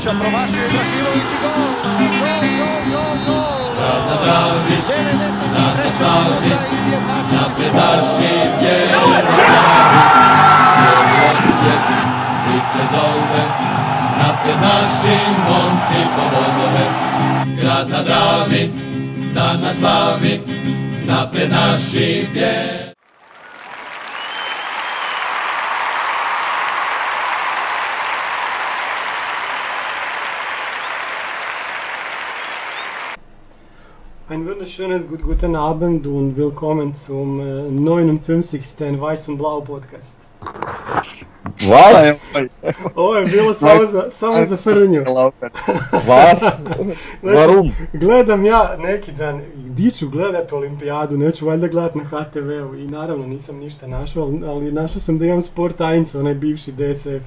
Ibrahimovića, promašio Ibrahimović i gol! Gol, gol, gol, gol! Na Dravi, 93. na Savi, naši bijeli glavi. Cijeli Osijek priče zove, naprijed naši momci po bodove. Grad na Dravi, dan na slavi, naprijed naši bijeli. Einen wunderschönen gut, guten Abend und willkommen zum äh, 59. Weiß und Blau Podcast. Hvala, evo, Ovo je bilo samo za, samo za frnju. Znači, gledam ja neki dan, di ću gledat olimpijadu, neću valjda gledat na HTV-u i naravno nisam ništa našao, ali, ali našao sam da imam Sport 1, onaj bivši DSF.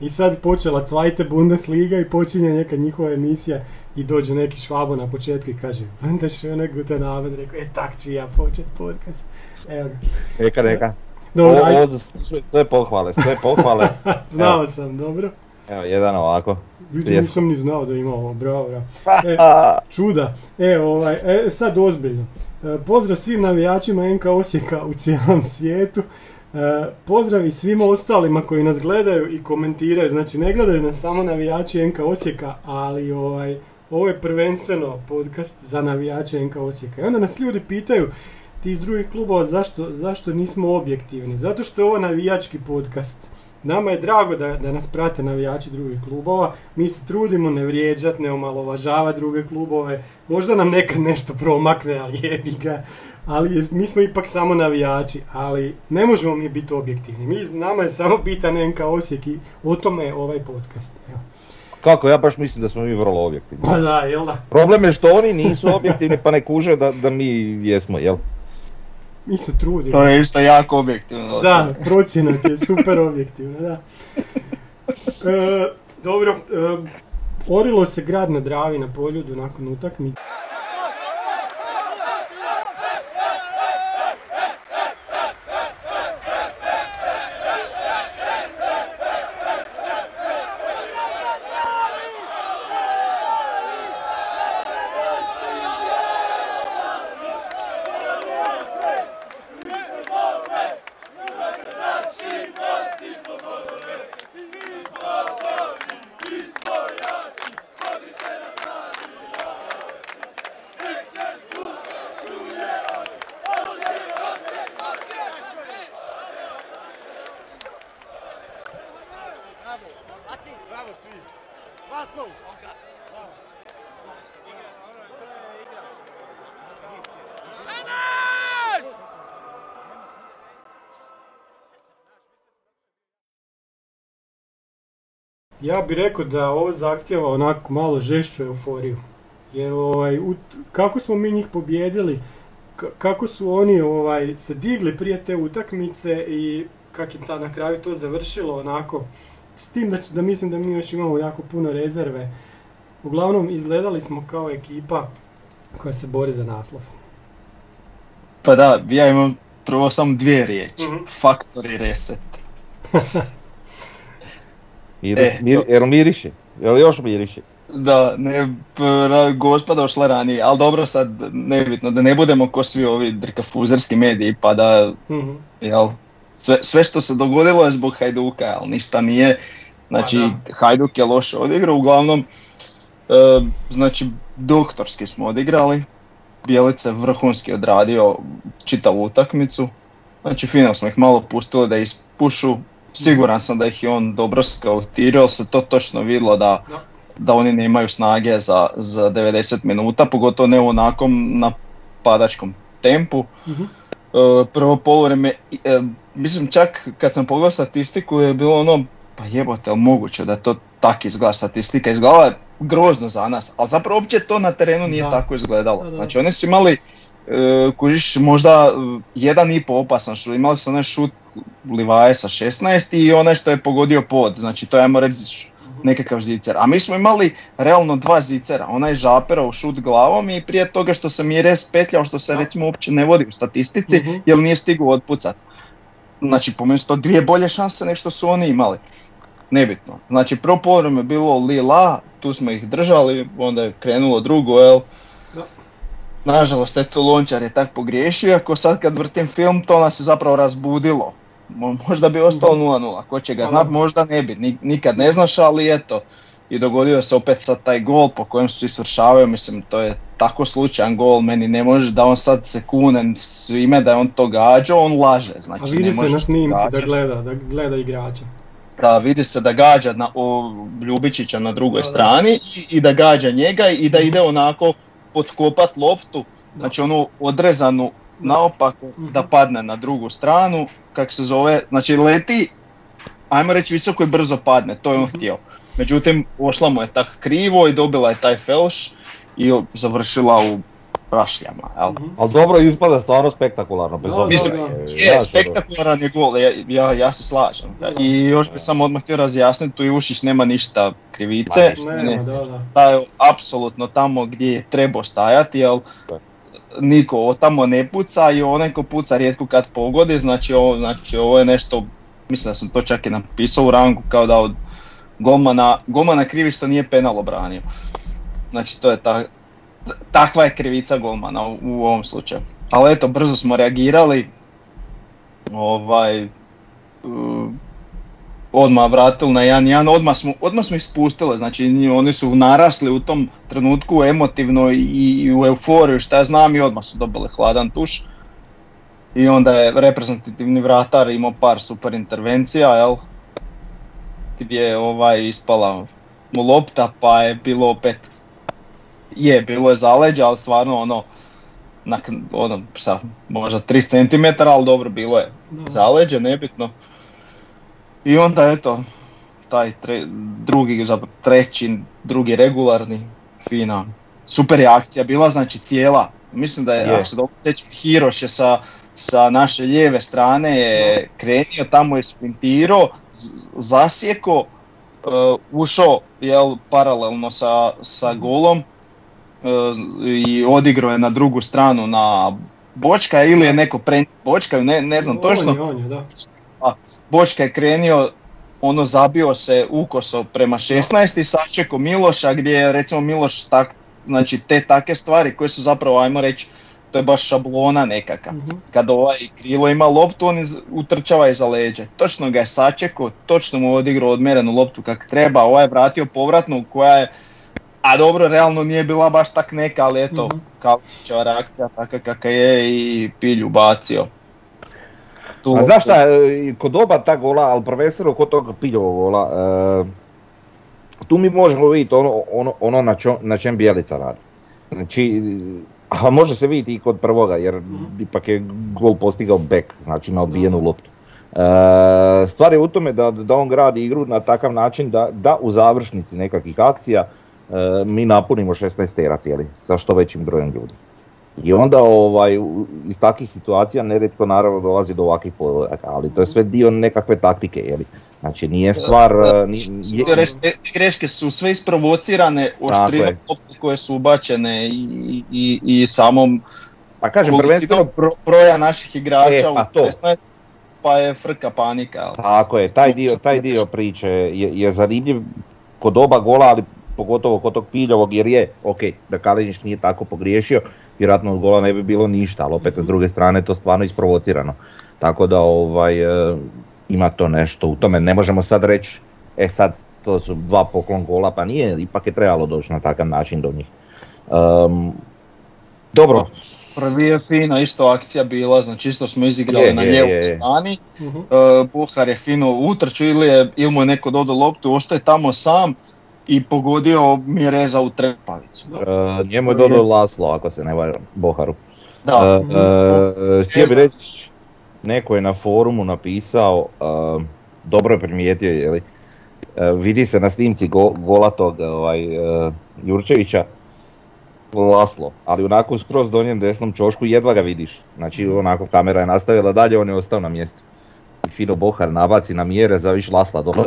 I sad počela Zweite Bundesliga i počinje neka njihova emisija i dođe neki švabo na početku i kaže Wunderschöne guten Abend, rekao, e tak ću ja počet podcast. Evo ga. Neka, neka. Dobro, Ovo, sve pohvale, sve pohvale. znao sam, dobro. Evo, jedan ovako. Vidim, nisam ni znao da ima ovo, bravo, bravo. E, čuda. E, ovaj, e, sad ozbiljno. E, pozdrav svim navijačima NK Osijeka u cijelom svijetu. E, pozdrav i svima ostalima koji nas gledaju i komentiraju. Znači, ne gledaju nas samo navijači NK Osijeka, ali ovaj, ovo je prvenstveno podcast za navijače NK Osijeka. I onda nas ljudi pitaju, ti iz drugih klubova, zašto, zašto nismo objektivni? Zato što je ovo navijački podcast. Nama je drago da, da nas prate navijači drugih klubova. Mi se trudimo ne vrijeđati, ne omalovažavati druge klubove. Možda nam nekad nešto promakne, ali jebi ga. Ali mi smo ipak samo navijači, ali ne možemo mi biti objektivni. Mi, nama je samo bitan NK Osijek i o tome je ovaj podcast. Evo. Kako, ja baš mislim da smo mi vrlo objektivni. Pa da, jel da? Problem je što oni nisu objektivni pa ne kuže da, da mi jesmo, jel? Mi se trudimo. To je isto jako objektivno. Da, procjena ti je super objektivna, da. E, dobro, e, orilo se grad na Dravi na poljudu nakon utakmice. Ja bih rekao da ovo zahtjeva onako malo žešću euforiju. Jer ovaj, u- kako smo mi njih pobjedili, k- kako su oni ovaj, se digli prije te utakmice i kak je ta na kraju to završilo onako. S tim da, da mislim da mi još imamo jako puno rezerve. Uglavnom izgledali smo kao ekipa koja se bori za naslov. Pa da, ja imam prvo samo dvije riječi. Mhm. Factory reset. Mir, E, mir, jel miriši? Jel još miriši? Da, ne, gospa došla ranije, ali dobro sad, nebitno, da ne budemo ko svi ovi drkafuzerski mediji, pa da, Mhm. jel, sve, sve što se dogodilo je zbog Hajduka, ali ništa nije, znači Pa Hajduk je loše odigrao, uglavnom, e, znači doktorski smo odigrali, Bjelica je vrhunski odradio čitavu utakmicu, znači fino smo ih malo pustili da ispušu, siguran sam da ih je on dobro skautirao, se to točno vidjelo da, Da. da oni nemaju snage za, za 90 minuta, pogotovo ne u onakom napadačkom tempu. E, prvo poluvreme, e, mislim čak kad sam pogledao statistiku je bilo ono, pa jebote, ali moguće da to tak izgleda statistika, izgledala je grozno za nas, ali zapravo uopće to na terenu nije Da. tako izgledalo. Da, da. Znači oni su imali, e, kužiš, možda e, jedan i po opasan šut, imali su onaj šut Livaje sa 16 i onaj što je pogodio pod, znači to je ajmo reći nekakav zicer. A mi smo imali realno dva zicera, onaj Žaperov šut glavom i prije toga što se Mires petljao, što se recimo uopće ne vodi u statistici, Mhm. jer nije stigao otpucat. Znači, po meni to dvije bolje šanse nego što su oni imali. Nebitno. Znači, prvo je bilo li la, tu smo ih držali, onda je krenulo drugo, jel? Nažalost, eto, Lončar je tak pogriješio, ako sad kad vrtim film, to nas je zapravo razbudilo. Mo- Možda bi ostalo 0-0, ko će ga znat, da. možda ne bi, Ni- nikad ne znaš, ali eto. I dogodio se opet sad taj gol po kojem svi svršavaju, mislim, to je tako slučajan gol, meni ne može da on sad se kune svime da je on to gađao, on laže, znači A ne vidi se na snimci da gleda, da gleda igrača. Da, vidi se da gađa na, o, Ljubičića na drugoj Da, da. strani i, i da gađa njega i da ide onako potkopat loptu, znači onu odrezanu naopako da Mhm. padne na drugu stranu, kak se zove, znači leti, ajmo reći visoko i brzo padne, to je on Mhm. htio. Međutim, ošla mu je tak krivo i dobila je taj felš i završila u prašljama, jel? Mhm. Ali dobro ispada stvarno spektakularno, bez obzira. da, da. Je, Je, spektakularan je gol, ja, ja, ja se slažem. I još bih samo odmah htio razjasniti, tu Ivušić nema ništa krivice. Ma Nema, Ne, da, apsolutno tamo gdje je trebao stajati, jer Da. niko od tamo ne puca i onaj ko puca rijetko kad pogodi, znači ovo, znači ovo je nešto, mislim da sam to čak i napisao u rangu kao da od golmana, golmana krivi što nije penal obranio. Znači to je ta, takva je krivica golmana u, ovom slučaju. Ali eto, brzo smo reagirali, ovaj, uh, odmah vratili na 1-1, odmah smo, odmah smo ih spustili, znači oni su narasli u tom trenutku emotivno i, i u euforiju, šta ja znam i odmah su dobili hladan tuš. I onda je reprezentativni vratar imao par super intervencija, jel? Gdje je ovaj ispala mu lopta, pa je bilo opet, je, bilo je zaleđa, ali stvarno ono, nak, ono, sa možda 3 cm, ali dobro, bilo je Da. zaleđe, nebitno. I onda eto, taj tre, drugi, zapravo treći, drugi regularni, fina. Super je akcija bila, znači cijela. Mislim da je, Je. ako se dobro sjećam, Hiroš je sa, sa naše lijeve strane je krenio, tamo je sprintirao, zasjeko, uh, ušao jel, paralelno sa, sa golom i odigrao je na drugu stranu na Bočka ili je neko prenio Bočka, ne, ne znam točno. On je, on je, da. Bočka je krenio, ono zabio se ukoso prema 16 i sačeko Miloša gdje je recimo Miloš tak, znači te take stvari koje su zapravo ajmo reći to je baš šablona nekaka. Mhm. Kad ovaj krilo ima loptu on iz- utrčava iza leđa. Točno ga je sačekao, točno mu odigrao odmjerenu loptu kak treba, ovaj je vratio povratnu koja je a dobro, realno nije bila baš tak neka, ali eto, Mhm. Kalinićeva reakcija takva kakva je i pilju bacio. Tu A znaš šta, e, kod oba ta gola, ali prvenstveno kod tog Piljovog gola, e, tu mi možemo vidjeti ono, ono, ono na, čo- na čem Bjelica radi. Znači, a može se vidjeti i kod prvoga, jer ipak je gol postigao bek, znači na odbijenu loptu. E, stvar je u tome da, da on gradi igru na takav način da, da u završnici nekakvih akcija e, mi napunimo 16 tera cijeli, sa što većim brojem ljudi. I onda ovaj, iz takvih situacija nerijetko naravno dolazi do ovakvih povodaka, ali to je sve dio nekakve taktike, jeli? Znači nije stvar... e, ni- je- te greške su sve isprovocirane lopte koje su ubačene i, i, i samom pa kažem, prvenstveno bro- broja naših igrača E, pa u to. 16, pa je frka panika. jel? Tako je, taj dio, taj dio priče je, je zanimljiv kod oba gola, ali pogotovo kod tog Piljovog, jer je, ok, da Kalinić nije tako pogriješio, vjerojatno od gola ne bi bilo ništa, ali opet s druge strane to stvarno isprovocirano. Tako da ovaj, e, ima to nešto u tome, ne možemo sad reći, e sad to su dva poklon gola, pa nije, ipak je trebalo doći na takav način do njih. Ehm, dobro, Prvi je fina isto akcija bila, znači isto smo izigrali Je, na je. strani. Mhm. E, Buhar je fino utrčao ili, je, ili mu je neko dodao loptu, ostaje tamo sam i pogodio Mireza u trepavicu. e, njemu je dodao Laslo, ako se ne varam, Boharu. Da, E, e, htio bi reći, neko je na forumu napisao, dobro je primijetio, je li, vidi se na snimci go, gola tog ovaj, Jurčevića, Laslo, ali onako skroz donjem desnom čošku jedva ga vidiš. Znači onako kamera je nastavila dalje, on je ostao na mjestu. I Fino Bohar nabaci na mjere za viš Lasla dole,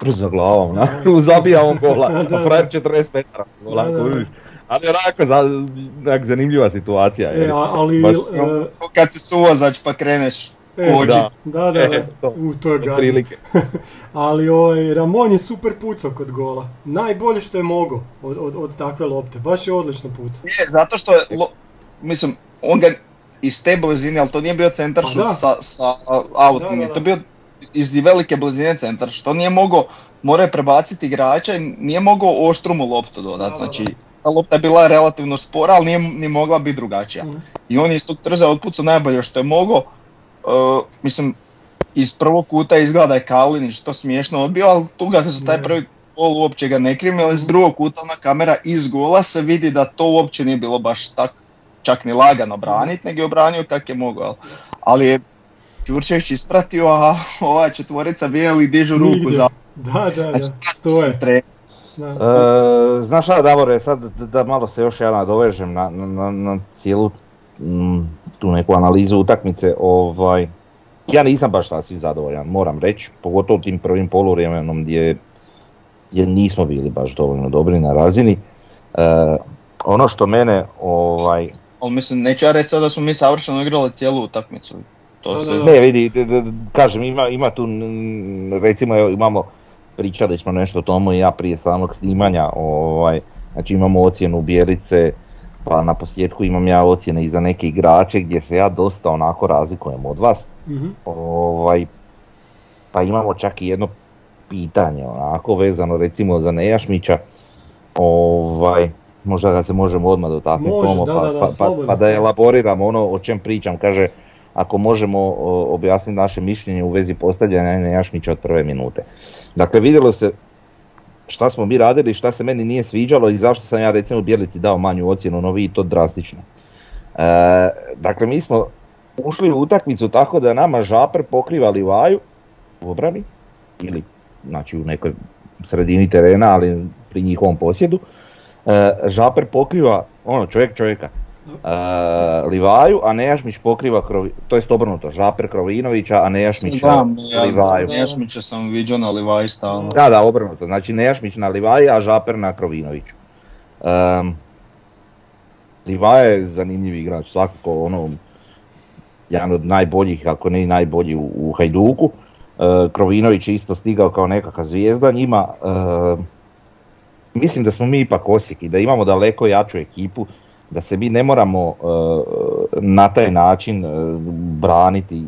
brzo glavom, na, zabija on gola, a frajer 40 metara. onako, Da, da, da. vidiš. Ali onako za, onak zanimljiva situacija. je E, ali... Baš- e, Kad si suvozač pa kreneš E, Kođi. Da. Da, da, da. E, to, U, to je. Ali ovaj, Ramon je super pucao kod gola. Najbolje što je mogao od, od, od takve lopte. Baš je odlično pucao. Je, zato što je, lo- mislim, on ga iz te blizine, ali to nije bio centar Pa šut sa, sa out Da, da, linije, da. to je bio iz velike blizine centar, što nije mogao, morao je prebaciti igrača i nije mogao oštru mu loptu Da, dodati, da, znači ta lopta je bila relativno spora, ali nije ni mogla biti drugačija. Mhm. I on je iz tog trza otpucao najbolje što je mogao, Uh, mislim, iz prvog kuta izgleda da je Kalinić to smiješno odbio, ali tu ga za taj prvi gol uopće ga ne krimi, ali s drugog kuta ona kamera iz gola se vidi da to uopće nije bilo baš tak, čak ni lagano branit, nego je obranio kak je mogao. Ali je Jurčević ispratio, a ova četvorica bijeli dižu ruku za... Da, da, da. Znači, Stoje. tre- Da. E, znaš šta Davore, sad da, da malo se još ja nadovežem na, na, na, na cijelu mm, tu neku analizu utakmice, ovaj, ja nisam baš sasvim zadovoljan, moram reći, pogotovo tim prvim poluvremenom gdje, gdje nismo bili baš dovoljno dobri na razini. E, ono što mene, ovaj, Ali mislim, neću ja reći sad da smo mi savršeno igrali cijelu utakmicu. To Da, se... da, da. Ne, vidi, d- d- kažem, ima, ima tu, recimo evo, imamo, pričali smo nešto o tomu i ja prije samog snimanja, ovaj, znači imamo ocjenu Bjelice, pa na posljedku imam ja ocjene i za neke igrače gdje se ja dosta onako razlikujem od vas. Mhm. Ovaj, pa imamo čak i jedno pitanje onako vezano recimo za Nejašmića, ovaj, možda ga se možemo odmah dotaknuti Može, Tomo, da, pa, da, da, pa, pa, pa da elaboriram ono o čem pričam, kaže ako možemo objasniti naše mišljenje u vezi postavljanja Nejašmića od prve minute. Dakle, vidjelo se šta smo mi radili, šta se meni nije sviđalo i zašto sam ja recimo Bjelici dao manju ocjenu, no vi to drastično. E, dakle, mi smo ušli u utakmicu tako da nama Žaper pokriva Livaju u obrani, ili znači u nekoj sredini terena, ali pri njihovom posjedu. E, Žaper pokriva, ono, čovjek čovjeka, e, Livaju, a Nejašmić pokriva, Krovi, to jest obrnuto, Žaper Krovinovića, a Nejašmić Znam, ja, Livaju. Nejašmića sam vidio na Livaji stalno. Da, da, obrnuto. Znači Nejašmić na Livaji, a Žaper na Krovinoviću. Um, Livaja je zanimljiv igrač, svakako ono, jedan od najboljih, ako ne i najbolji u, u Hajduku. E, Krovinović je isto stigao kao nekakva zvijezda njima. E, mislim da smo mi ipak Osijek i da imamo daleko jaču ekipu, da se mi ne moramo e, na taj način e, braniti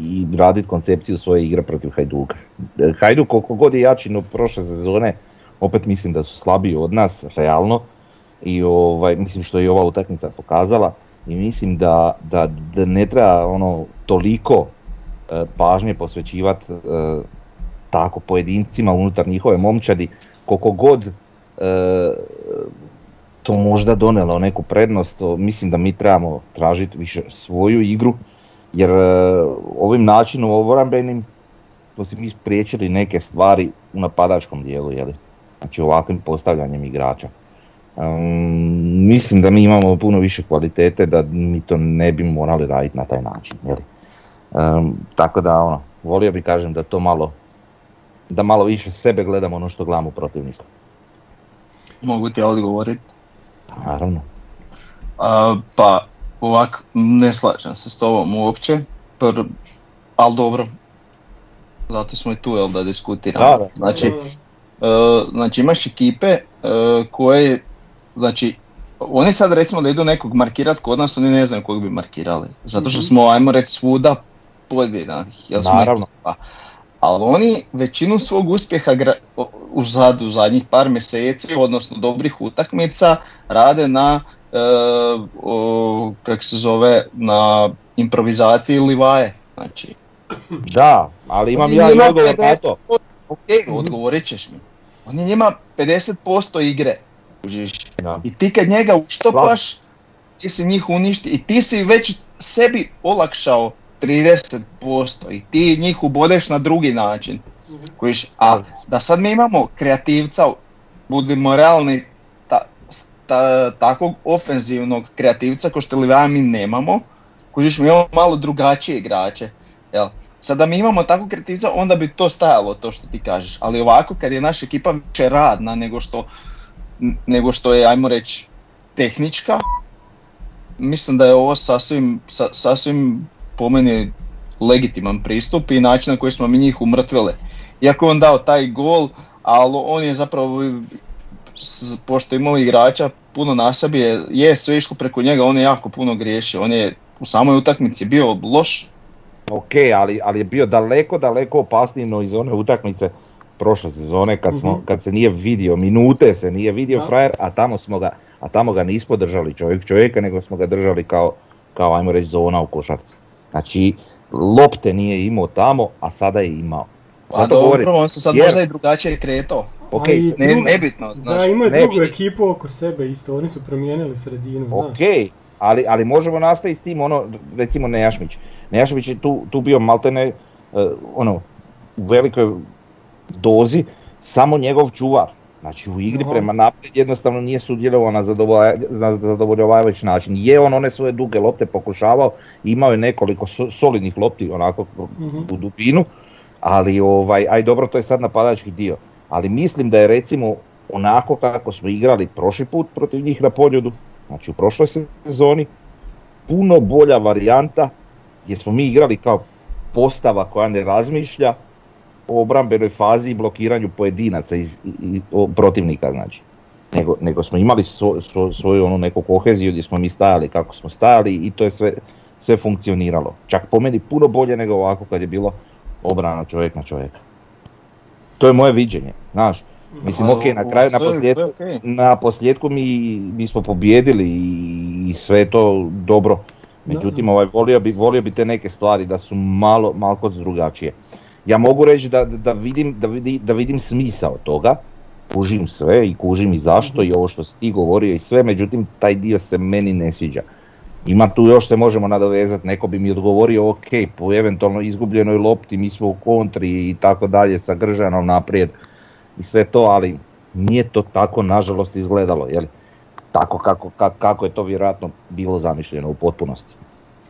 i, raditi koncepciju svoje igre protiv Hajduka. E, Hajduk koliko god je jači no prošle sezone, opet mislim da su slabiji od nas, realno. I ovaj, mislim što je i ova utakmica pokazala. I mislim da, da, da ne treba ono toliko e, pažnje posvećivati e, tako pojedincima unutar njihove momčadi, koliko god e, to možda donelo neku prednost, to mislim da mi trebamo tražiti više svoju igru, jer e, ovim načinom obrambenim smo si mi spriječili neke stvari u napadačkom dijelu, jeli? znači ovakvim postavljanjem igrača. Um, mislim da mi imamo puno više kvalitete da mi to ne bi morali raditi na taj način. Jeli? Um, tako da ono, volio bi kažem da to malo, da malo više sebe gledamo ono što gledamo protivnika. Mogu ti odgovoriti? Naravno. A, pa, ovak, ne slažem se s tobom uopće, pr, ali dobro, zato smo i tu jel, da diskutiramo. Da, da. Znači, e, znači imaš ekipe e, koje, znači, oni sad recimo da idu nekog markirat kod nas, oni ne znaju kog bi markirali. Zato što Mhm. smo, ajmo reći, svuda smo Naravno. ekipa. Ali oni većinu svog uspjeha u zad, u zadnjih par mjeseci, odnosno dobrih utakmica, rade na, e, o, kak se zove, na improvizaciji Livaje. Znači, Da, ali imam ja i odgovor na 50% to. Ok, odgovorit ćeš mi. On je njima 50% igre. Da. I ti kad njega uštopaš, ti si njih uništi i ti si već sebi olakšao 30% i ti njih ubodeš na drugi način. Kužiš, a da sad mi imamo kreativca, budimo realni, ta, ta- takvog ofenzivnog kreativca ko što Livaja mi nemamo, kužiš mi imamo malo drugačije igrače. Jel? Sada mi imamo takvog kreativca, onda bi to stajalo to što ti kažeš. Ali ovako kad je naša ekipa više radna nego što, nego što je, ajmo reći, tehnička, mislim da je ovo sasvim, sa- sasvim po meni legitiman pristup i način na koji smo mi njih umrtvili. Iako je on dao taj gol, ali on je zapravo, pošto imao igrača puno na sebi, je, je sve išlo preko njega, on je jako puno griješio, on je u samoj utakmici bio loš, Ok, ali, ali je bio daleko, daleko opasniji no iz one utakmice prošle sezone kad, smo, Mhm. kad se nije vidio, minute se nije vidio Da. frajer, a tamo smo ga, a tamo ga nismo držali čovjek čovjeka, nego smo ga držali kao, kao ajmo reći zona u košarci. Znači, lopte nije imao tamo, a sada je imao. pa dobro, on se sad jer- možda i drugačije kretao. Ok, A i Ne, drugo- nebitno, Da, znaš. imaju ne drugu ekipu oko sebe isto, oni su promijenili sredinu, znaš. Ok, ali, ali možemo nastaviti s tim, ono, recimo Nejašmić. Nejašmić je tu, tu bio maltene, e, ono, u velikoj dozi, samo njegov čuvar. Znači u igri Aha. prema naprijed jednostavno nije sudjelovao na, zadovolja- na zadovoljavajući način. Je on one svoje duge lopte pokušavao, imao je nekoliko so- solidnih lopti onako Mhm. u dubinu, ali ovaj, aj dobro to je sad napadački dio. Ali mislim da je recimo onako kako smo igrali prošli put protiv njih na poljudu, znači u prošloj sezoni, puno bolja varijanta gdje smo mi igrali kao postava koja ne razmišlja obrambenoj fazi i blokiranju pojedinaca iz, i- i- o- protivnika znači. Nego, nego smo imali svo- svo- svoju onu neku koheziju gdje smo mi stajali kako smo stajali i to je sve, sve funkcioniralo. Čak po meni puno bolje nego ovako kad je bilo obrana čovjek na čovjeka. To je moje viđenje, znaš. Mislim, ok, na kraju, na posljedku, na posljedku mi, mi smo pobjedili i, i sve je to dobro. Međutim, ovaj, volio, bi, volio bi te neke stvari da su malo, malo drugačije. Ja mogu reći da, da, vidim, da, vidi, da vidim smisao toga, kužim sve i kužim i zašto i ovo što si ti govorio i sve, međutim taj dio se meni ne sviđa. Ima tu još se možemo nadovezati, neko bi mi odgovorio ok, po eventualno izgubljenoj lopti mi smo u kontri i tako dalje sa Gržanom naprijed i sve to, ali nije to tako nažalost izgledalo, jel? Tako kako, ka- kako je to vjerojatno bilo zamišljeno u potpunosti,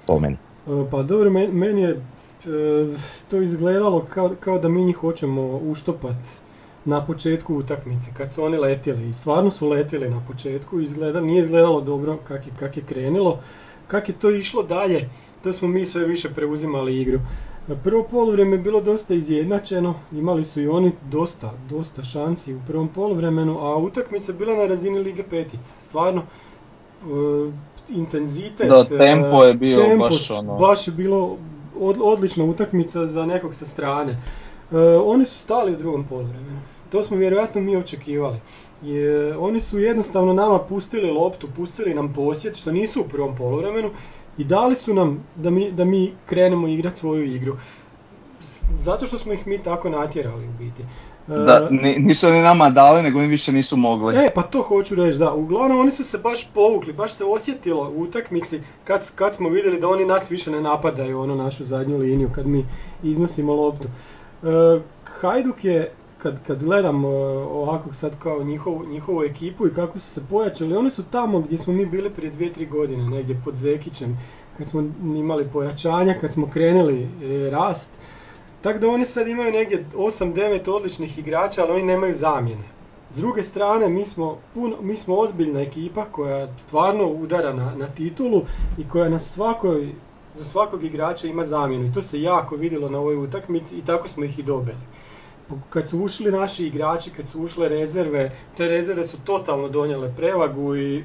po meni. E, Pa dobro, men- meni je to izgledalo kao, kao da mi njih hoćemo uštopat na početku utakmice, kad su oni letjeli. I stvarno su letjeli na početku, izgleda, nije izgledalo dobro kak je, kak je krenilo. Kak je to išlo dalje, to smo mi sve više preuzimali igru. E, Prvo poluvreme je bilo dosta izjednačeno, imali su i oni dosta, dosta šansi u prvom poluvremenu, a utakmica bila na razini Lige Petica. Stvarno, e, intenzitet, Da, e, tempo je bio tempo baš ono- baš je bilo odlična utakmica za nekog sa strane. E, oni su stali u drugom poluvremenu. To smo vjerojatno mi očekivali. Je, oni su jednostavno nama pustili loptu, pustili nam posjet, što nisu u prvom poluvremenu, i dali su nam da mi, da mi krenemo igrati svoju igru. Zato što smo ih mi tako natjerali u biti. E, Da, ni- nisu ni nama dali, nego oni više nisu mogli. E, pa to hoću reći, da. Uglavnom oni su se baš povukli, baš se osjetilo u utakmici kad, kad smo vidjeli da oni nas više ne napadaju, ono našu zadnju liniju, kad mi iznosimo loptu. E, Hajduk je, kad, kad gledam e, ovako sad kao njihovu, njihovu ekipu i kako su se pojačali, oni su tamo gdje smo mi bili prije dvije, tri godine, negdje pod Zekićem, kad smo imali pojačanja, kad smo krenuli e, rast. Tako da oni sad imaju negdje 8-9 odličnih igrača, ali oni nemaju zamjene. S druge strane, mi smo, puno, mi smo ozbiljna ekipa koja stvarno udara na, na titulu i koja na svakoj, za svakog igrača ima zamjenu. I to se jako vidjelo na ovoj utakmici i tako smo ih i dobili. Kad su ušli naši igrači, kad su ušle rezerve, te rezerve su totalno donijele prevagu i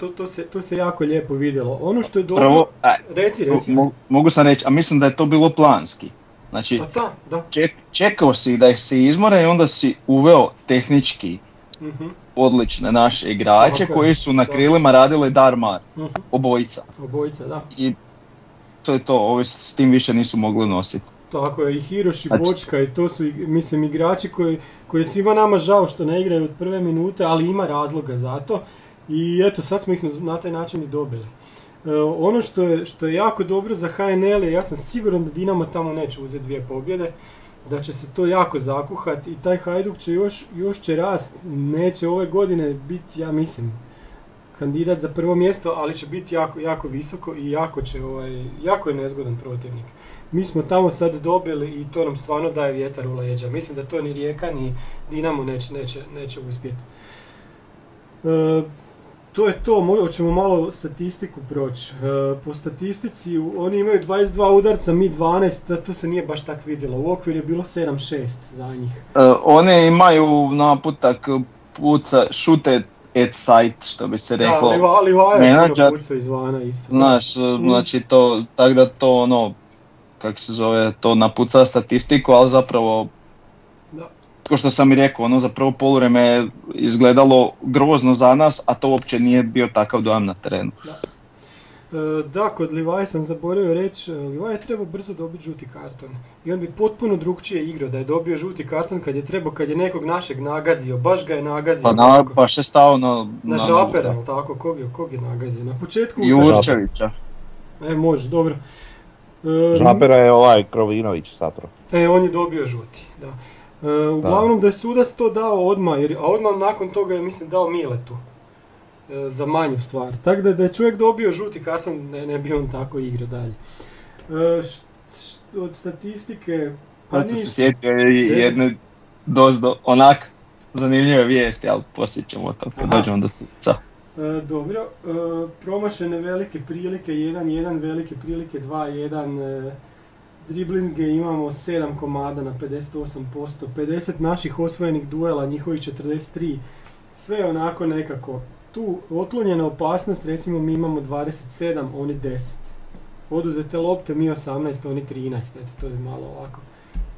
to, to, se, to se jako lijepo vidjelo. Ono što je dobro... Prvo, Reci, reci. mo- mogu sam reći, a mislim da je to bilo planski. Znači, A da, da. ček- čekao si da ih se izmore i onda si uveo tehnički Mhm, odlične naše igrače je, koji su na krilima radili darmar, mhm. obojica. Obojica, da. I to je to, ovi s tim više nisu mogli nositi. Tako je, i Hiroš i Znači- Bočka i to su, mislim, igrači koji, koji svima nama žao što ne igraju od prve minute, ali ima razloga za to. I eto, sad smo ih na taj način i dobili. E, ono što je, što je jako dobro za HNL je, ja sam siguran da Dinamo tamo neće uzeti dvije pobjede, da će se to jako zakuhati i taj Hajduk će još, još će rast, neće ove godine biti, ja mislim, kandidat za prvo mjesto, ali će biti jako, jako visoko i jako će, ovaj, jako je nezgodan protivnik. Mi smo tamo sad dobili i to nam stvarno daje vjetar u leđa. Mislim da to ni Rijeka ni Dinamo neće, neće, neće uspjeti. E, to je to, mo- hoćemo malo statistiku proći. E, po statistici oni imaju 22 udarca, mi 12, da to se nije baš tak vidjelo. U okviru je bilo 7-6 za njih. E, one imaju naputak puca shoot at, sight, što bi se reklo. Da, Liva, Livaja je menadžer. pucao izvana isto. Znaš, e, znači to, tako da to ono, kako se zove, to napuca statistiku, ali zapravo, Da. kao što sam i rekao, ono za prvo polureme je izgledalo grozno za nas, a to uopće nije bio takav dojam na terenu. E, da, kod Livaja sam zaboravio reći, Livaj je trebao brzo dobiti žuti karton. I on bi potpuno drugčije igrao da je dobio žuti karton kad je trebao, kad je nekog našeg nagazio, baš ga je nagazio. Pa na, baš je stao na... Na šapera, jel tako? Kog je, kog je nagazio? Na početku... Jurčevića. E, može, dobro. E, Žapera je ovaj Krovinović zapravo. E, on je dobio žuti, da. E, uglavnom da je sudac to dao odmah, jer, a odmah nakon toga je mislim dao Miletu. e, za manju stvar. Tako da, da je čovjek dobio žuti karton, ne, ne bi on tako igrao dalje. E, š- š- od statistike... Pa Sad sam se sjetio jedne dozdo, onak zanimljive vijesti, ali poslije ćemo to kad dođemo do suca. E, dobro, e, promašene velike prilike, 1-1, velike prilike 2-1, e, driblinge imamo 7 komada na 58%, 50 naših osvojenih duela, njihovih 43, sve onako nekako. Tu otklonjena opasnost, recimo mi imamo 27, oni 10. Oduzete lopte, mi 18, oni 13, eto to je malo ovako.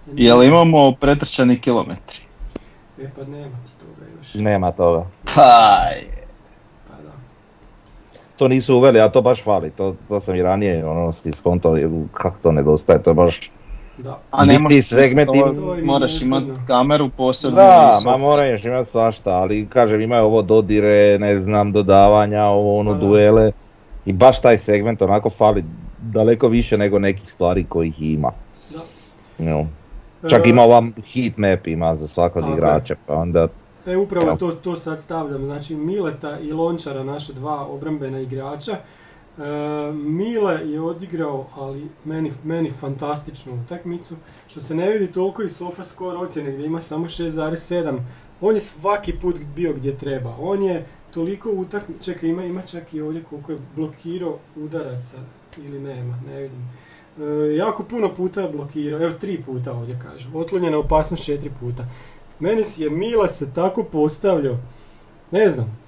zanimljivo. Jel imamo pretrčani kilometri? E pa nema ti toga još. Nema toga. Da. To nisu uveli, a to baš fali. To, to sam i ranije ono, skontao, kako to nedostaje, to je baš... Da. a ne možeš segment moraš imati kameru posebno. Da, ma moraš imati svašta, ali kažem imaju ovo dodire, ne znam, dodavanja, ovo ono, da. duele. I baš taj segment onako fali daleko više nego nekih stvari kojih ima. Da. No. Čak E, ima ova heat map ima za svakog igrača, pa onda E, upravo to, to sad stavljam. Znači, Mileta i Lončara, naša dva obrambena igrača. E, Mile je odigrao, ali meni, meni fantastičnu utakmicu. Što se ne vidi toliko i sofa score ocjene gdje ima samo 6,7. On je svaki put bio gdje treba. On je toliko utakmica, čekaj ima, ima čak i ovdje koliko je blokirao udaraca ili nema, ne vidim. E, jako puno puta je blokirao, evo tri puta ovdje kažu. Otklonjena opasnost četiri puta. Meni si je Mila se tako postavljao, ne znam,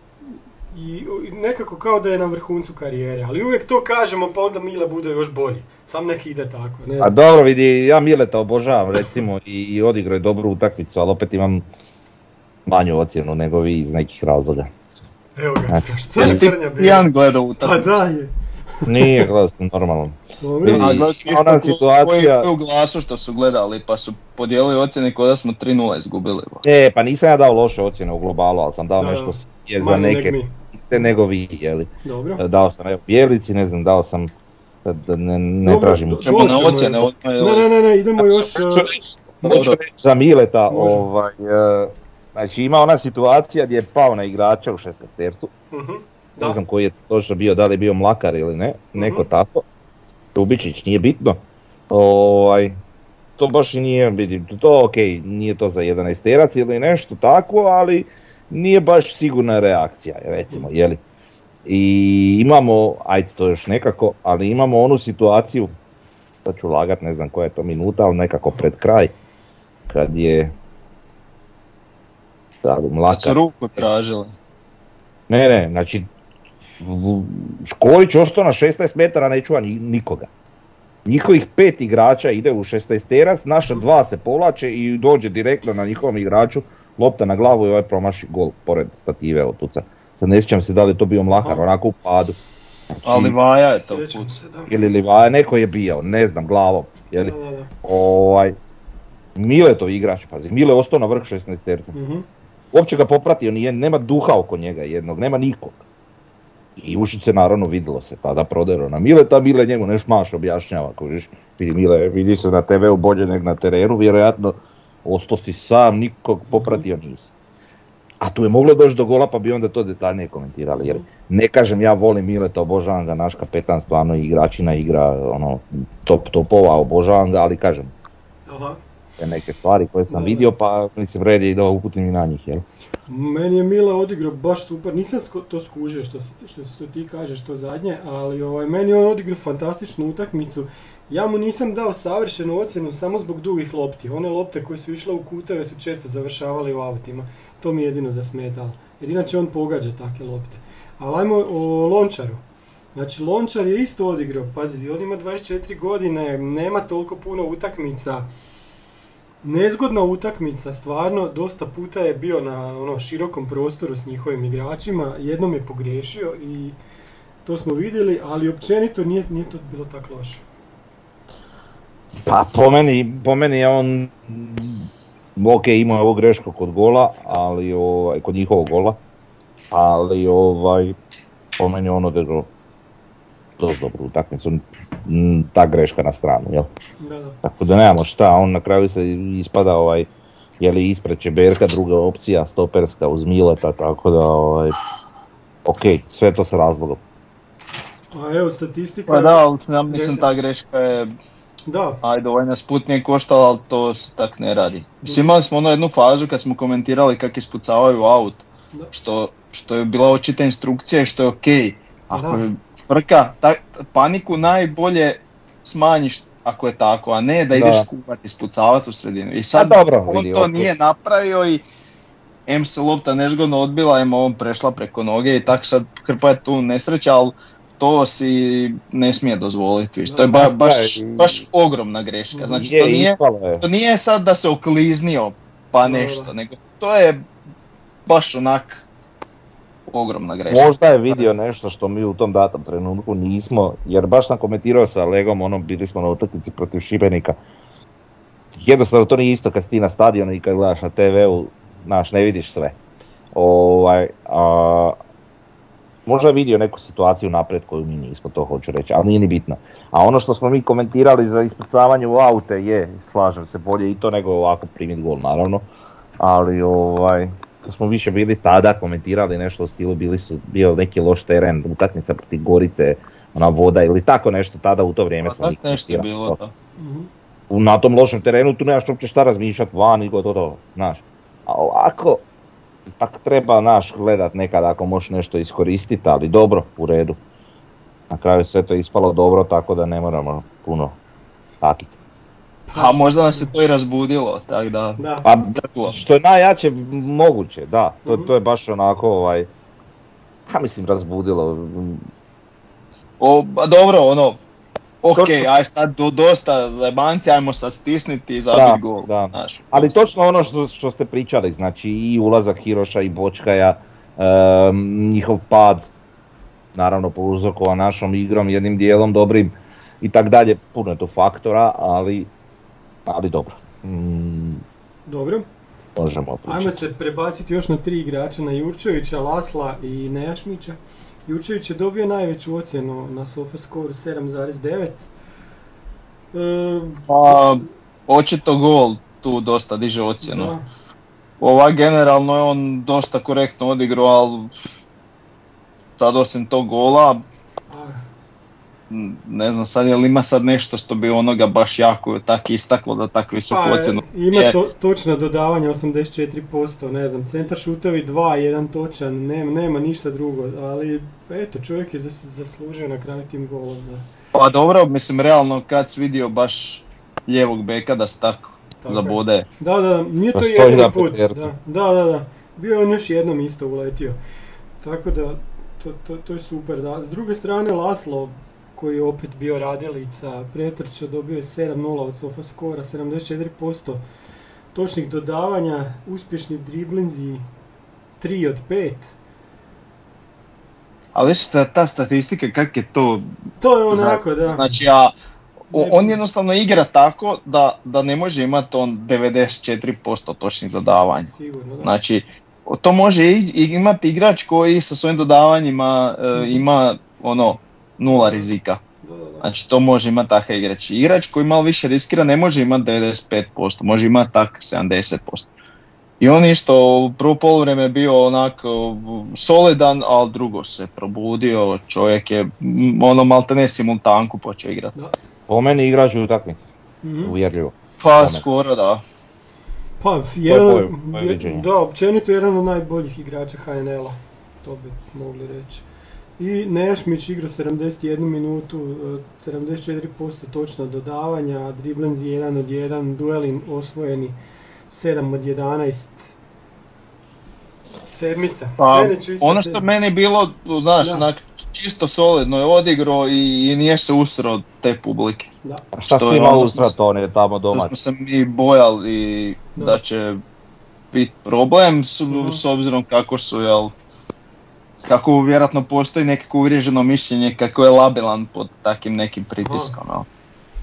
i i nekako kao da je na vrhuncu karijere, ali uvijek to kažemo pa onda Mila bude još bolji. Sam nek ide tako, ne A dobro vidi, ja Mileta obožavam recimo i, i odigrao je dobru utakmicu, ali opet imam manju ocjenu nego vi iz nekih razloga. Evo ga, što je ti Crnja bio? pijan gledao Pa utakmicu? da je. Nije, gledao sam normalno. Dobro. A gledao si ona situacija- u glasu što su gledali, pa su podijelili ocjene kao da smo 3-0 izgubili. E, pa nisam ja dao loše ocjene u globalu, ali sam dao Da, nešto je za neke se nego vi, jeli. Dobro. Dao sam evo Bjelici, ne znam, dao sam, da, da ne, ne Dobro, tražim. Ćemo na ocjene Ne, ne, ne, ne, idemo još... Hoću reći za Mileta, Može. ovaj, e, znači ima ona situacija gdje je pao na igrača u 16 tercu, mhm, ne znam koji je točno bio, da li je bio Mlakar ili ne, neko Mhm. tako. Ljubičić, nije bitno. Ovaj, to baš i nije, vidim, to ok, nije to za 11 terac ili nešto tako, ali nije baš sigurna reakcija, recimo, jeli. I imamo, ajde to još nekako, ali imamo onu situaciju, sad ću lagat, ne znam koja je to minuta, ali nekako pred kraj, kad je sad Kad su Mlakar, ruku tražili. ne, ne, znači Škorić ostao na 16 metara, ne čuva ni- nikoga. Njihovih pet igrača ide u 16 terac, naša dva se povlače i dođe direktno na njihovom igraču, lopta na glavu i ovaj promaši gol pored stative otpuca. Sad ne sjećam se da li je to bio Mlakar, Aha. onako u padu. Ali Vaja je to da. Ili Livaja, neko je bio, ne znam, glavom. Jeli? Da, da, da. Ovaj, Miletov igrač, pazi, Mile je ostao na vrh 16 terca. Mhm. Uopće ga popratio, nije, nema duha oko njega jednog, nema nikog. I ušice naravno vidjelo se tada prodero na Mileta, Mile njemu nešto maš objašnjava, kužiš, vidi Mile, vidi se na TV-u bolje nego na terenu, vjerojatno ostao si sam, nikog popratio nisi. A tu je moglo doći do gola pa bi onda to detaljnije komentirali, jer ne kažem ja volim Mileta, obožavam ga, naš kapetan stvarno igračina igra, ono, top topova, obožavam ga, ali kažem, Aha. Te neke stvari koje sam vidio, pa mislim red je i da uputim i na njih, jel? Meni je Mile odigrao baš super, nisam to skužio što, si, što, što ti kažeš to zadnje, ali ovaj, meni je on odigrao fantastičnu utakmicu. Ja mu nisam dao savršenu ocjenu samo zbog dugih lopti. One lopte koje su išle u kuteve su često završavali u autima. To mi je jedino zasmetalo. Jer inače on pogađa takve lopte. Ali ajmo o Lončaru. Znači Lončar je isto odigrao, pazi, on ima 24 godine, nema toliko puno utakmica. Nezgodna utakmica, stvarno, dosta puta je bio na ono širokom prostoru s njihovim igračima, jednom je pogriješio i to smo vidjeli, ali općenito nije, nije to bilo tako loše. Pa po meni, po meni je on, ok imao je ovo grešku kod gola, ali ovaj, kod njihovog gola, ali ovaj, po meni je on odigrao dosta dobru utakmicu, ta greška na stranu, jel? Da, da. Tako da nemamo šta, on na kraju se ispada ovaj, je li ispred Čeberka, druga opcija, stoperska uz Mileta, tako da ovaj, ok, sve to s razlogom. A evo statistika. Pa da, ali ja mislim ta greška je, Da, ajde ovaj nas put nije koštala, ali to se tak ne radi. Mislim imali smo ono jednu fazu kad smo komentirali kako ispucavaju aut, što, što je bila očita instrukcija i što je ok. Ako Da. je frka, ta, paniku najbolje smanjiš ako je tako, a ne da ideš Da. kuvat ispucavati u sredinu. I sad A dobro, on vidi, to ok. nije napravio i M se lopta nezgodno odbila, M on prešla preko noge i tak sad krpa je tu nesreća, ali to si ne smije dozvoliti. viš. To je ba- baš, baš ogromna greška. Znači Je, to nije, to nije sad da se okliznio pa nešto, nego to je baš onak ogromna greška. Možda je vidio nešto što mi u tom datom trenutku nismo, jer baš sam komentirao sa Legom, ono, bili smo na utakmici protiv Šibenika. Jednostavno to nije isto kad ti na stadionu i kad gledaš na TV-u, znaš, ne vidiš sve. Ovaj, a, možda je vidio neku situaciju naprijed koju mi nismo, to hoću reći, ali nije ni bitno. A ono što smo mi komentirali za ispucavanje u aute je, slažem se, bolje i to nego ovako primiti gol, naravno. Ali ovaj, smo više bili tada komentirali nešto u stilu, bili su, bio neki loš teren, utakmica protiv Gorice, ona voda ili tako nešto tada u to vrijeme Pa smo nešto je bilo to. to. Na tom lošem terenu tu nemaš uopće šta razmišljati van i gotovo, znaš. A ovako, ipak treba, naš, gledat nekad ako možeš nešto iskoristiti, ali dobro, u redu. Na kraju sve to je ispalo dobro, tako da ne moramo puno takiti. A možda nas je to i razbudilo, tako da... da. Pa, drklo. što je najjače moguće, da, to, Mhm. to je baš onako, ovaj, ha mislim razbudilo, O, ba dobro, ono, ok, Točno. aj sad do, dosta zajebanci, ajmo sad stisniti i Da, zabiti gol. da. znaš. Ali točno ono što, što ste pričali, znači i ulazak Hiroša i Bočkaja, em, njihov pad, naravno pouzrokovan našom igrom, jednim dijelom dobrim i tak dalje, puno je tu faktora, ali, ali dobro. Mm, Dobro. možemo Ajmo pričati. se prebaciti još na tri igrača, na Jurčevića, Lasla i Nejašmića. Jurčević je dobio najveću ocjenu na SofaScore 7,9. E, Pa, očito gol tu dosta diže ocjenu. da, Ova generalno je on dosta korektno odigrao, ali sad osim tog gola, ne znam sad je li ima sad nešto što bi onoga baš jako tak istaklo da takvu visoku pa, ocjenu. ima je. to, točno dodavanje 84%, ne znam, centar šutovi 2, jedan točan, nema, nema ništa drugo, ali eto, čovjek je zas- zaslužio na kraju tim golom. Da. Pa dobro, mislim realno kad si vidio baš lijevog beka da se tako Tako je. zabode. Da, da, nije to Pa jedini na put. Da, da, da, da. Bio je on još jednom isto uletio. Tako da, to, to, to je super. Da. S druge strane, Laslo, koji je opet bio radilica, pretrčao, dobio je 7-0 od Sofascora, 74% točnih dodavanja, uspješni driblinzi 3 od 5. Ali viš ta, ta statistika kak je to, To je onako, da. znači o- Ne- on jednostavno igra tako da, da ne može imati on 94% točnih dodavanja. Sigurno, da. Znači, to može imati igrač koji sa svojim dodavanjima e, ima ono nula rizika. Znači to može imati takav igrač. Igrač koji malo više riskira ne može imati 95%, može imati tak 70%. I on isto u prvo poluvreme je bio onako solidan, ali drugo se probudio, čovjek je ono malte ne simultanku počeo igrati. Po meni igrač u utakmici, Mhm. uvjerljivo. Pa skoro da. Pa, jedan, moje- moje je- da, općenito jedan od najboljih igrača HNL-a, to bi mogli reći. I Nešmić igra 71 minutu, e, 74% točno dodavanja, driblinzi 1 od 1, dueli osvojeni 7 od 11. Sedmica. Pa, ono što sedmica. meni bilo, znaš, Da. onak, čisto solidno je odigrao i, i nije se usro od te publike. Da. Šta Što je imao ono usrat, on je tamo Da domaći. smo se mi bojali Da. da će biti problem s, s obzirom kako su, jel, kako vjerojatno postoji nekako uvriježeno mišljenje kako je labilan pod takim nekim pritiskom. Jel.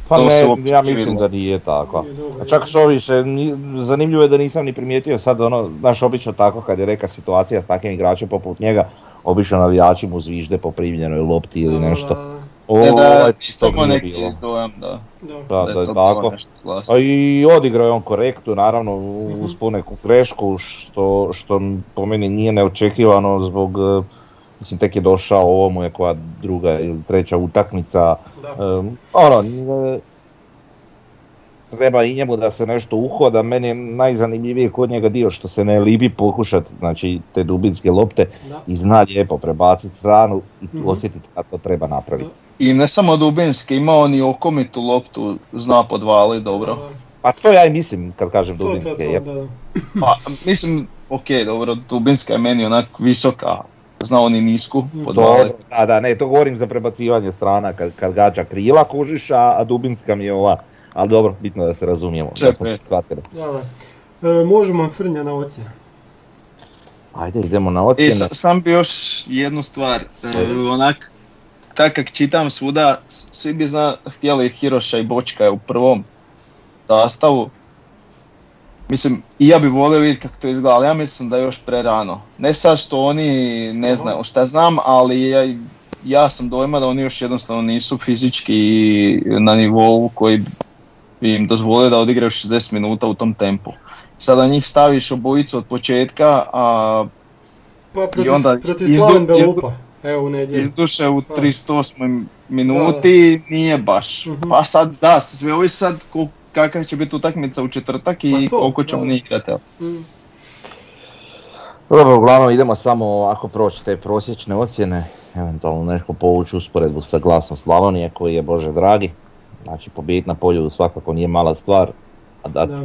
Pa to ne, ja mislim da nije tako. A čak što više, ni- zanimljivo je da nisam ni primijetio sad ono, znaš obično tako kad je neka situacija s takvim igračem poput njega, obično navijači mu zvižde po primljenoj lopti ili Da, da, Ovo, Ne da ovaj, samo nije neki bilo. dojam da, da. Da, da da je to tako. nešto i odigrao je on korektno, naravno Mhm. uz poneku grešku, što, što po meni nije neočekivano zbog, e, mislim tek je došao, ovo mu je koja druga ili treća utakmica, da. Um, ono, treba i njemu da se nešto uhoda, meni je najzanimljivije kod njega dio što se ne libi pokušat, znači te dubinske lopte Da. i zna lijepo prebaciti stranu i Mhm. osjetiti kako to treba napraviti. I ne samo dubinski, ima on i okomitu loptu, zna podvali dobro. Pa to ja i mislim kad kažem To, to, dubinske, to. Pa, mislim, ok, dobro, dubinska je meni onak visoka, zna on i nisku podvali. Dobro, da, da, ne, to govorim za prebacivanje strana kad, kad gađa krila kužiš, a, a dubinska mi je ova. Ali dobro, bitno da se razumijemo. Sve da. E, možemo Frnja na ocjenu. Ajde, idemo na E, ocjene. sa- sam bi još jednu stvar, e, onak, tak kak čitam svuda, svi bi zna, htjeli Hiroša i Bočka u prvom sastavu. Mislim, i ja bi volio vidjeti kako to izgleda, ali ja mislim da je još prerano. Ne sad što oni ne znaju šta znam, ali ja, ja sam dojma da oni još jednostavno nisu fizički na nivou koji bi im dozvolio da odigraju 60 minuta u tom tempu. Sada njih staviš obojicu od početka, a Pa protiv, onda protiv izdu- Slaven izdu- Belupa. Evo u nedjelju. izduše u Pa. 38. minuti nije baš. Mhm. Pa sad da, sve ovi sad kakva će biti utakmica u četvrtak i Pa to, koliko ćemo da. oni igrati. evo. Mm. Dobro, uglavnom idemo samo ako proći te prosječne ocjene, eventualno nešto povući usporedbu sa glasom Slavonije koji je Bože dragi. Znači pobijeti na polju svakako nije mala stvar, a da, Da.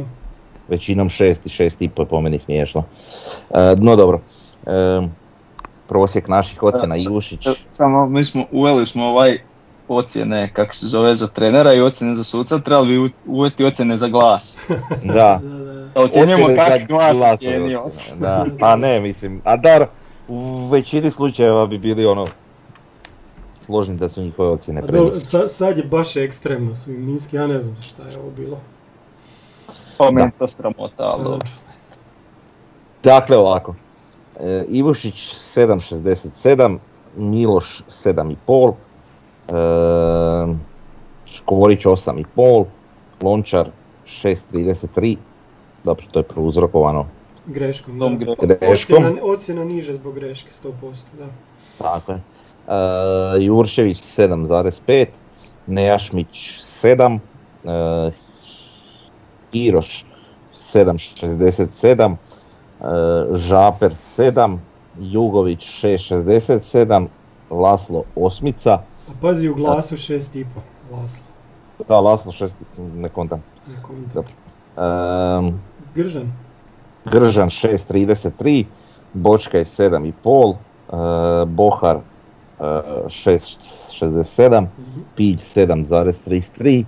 većinom 6 i 6 i po je po meni smiješno. E, no dobro, e, prosjek naših ocjena Ivušić, Samo mi smo, uveli smo ovaj ocjene, kako se zove, za trenera i ocjene za suca, trebali bi uvesti ocjene za glas. da. Da, ocjenjujemo kak glas ocjenio. ocjene, Da, pa ne, mislim, a dar u većini slučajeva bi bili ono složni da su njihove ocjene sa- sad je baš ekstremno su im niski, ja ne znam šta je ovo bilo. Pa meni to sramota, ali dobro. Dakle ovako, Ivušić 7.67, Miloš 7.5, e, Škorić 8.5, Lončar 6.33, dobro to je prouzrokovano, Greškom. Da. greškom. Ocjena, ocjena niže zbog greške, 100%, da. tako je. E, Juršević 7.5, Nejašmić 7, e, Kiroš 7.67, e, Žaper 7, Jugović 6.67, Laslo osmica, A pazi u glasu 6,5. Laslo. da Laslo 6, ne kontam. ne konta. Dobro. E, Gržan. Gržan 6.33, Bočka je 7.5, e, Bohar e, 6.67, Mhm. Pilj 7.33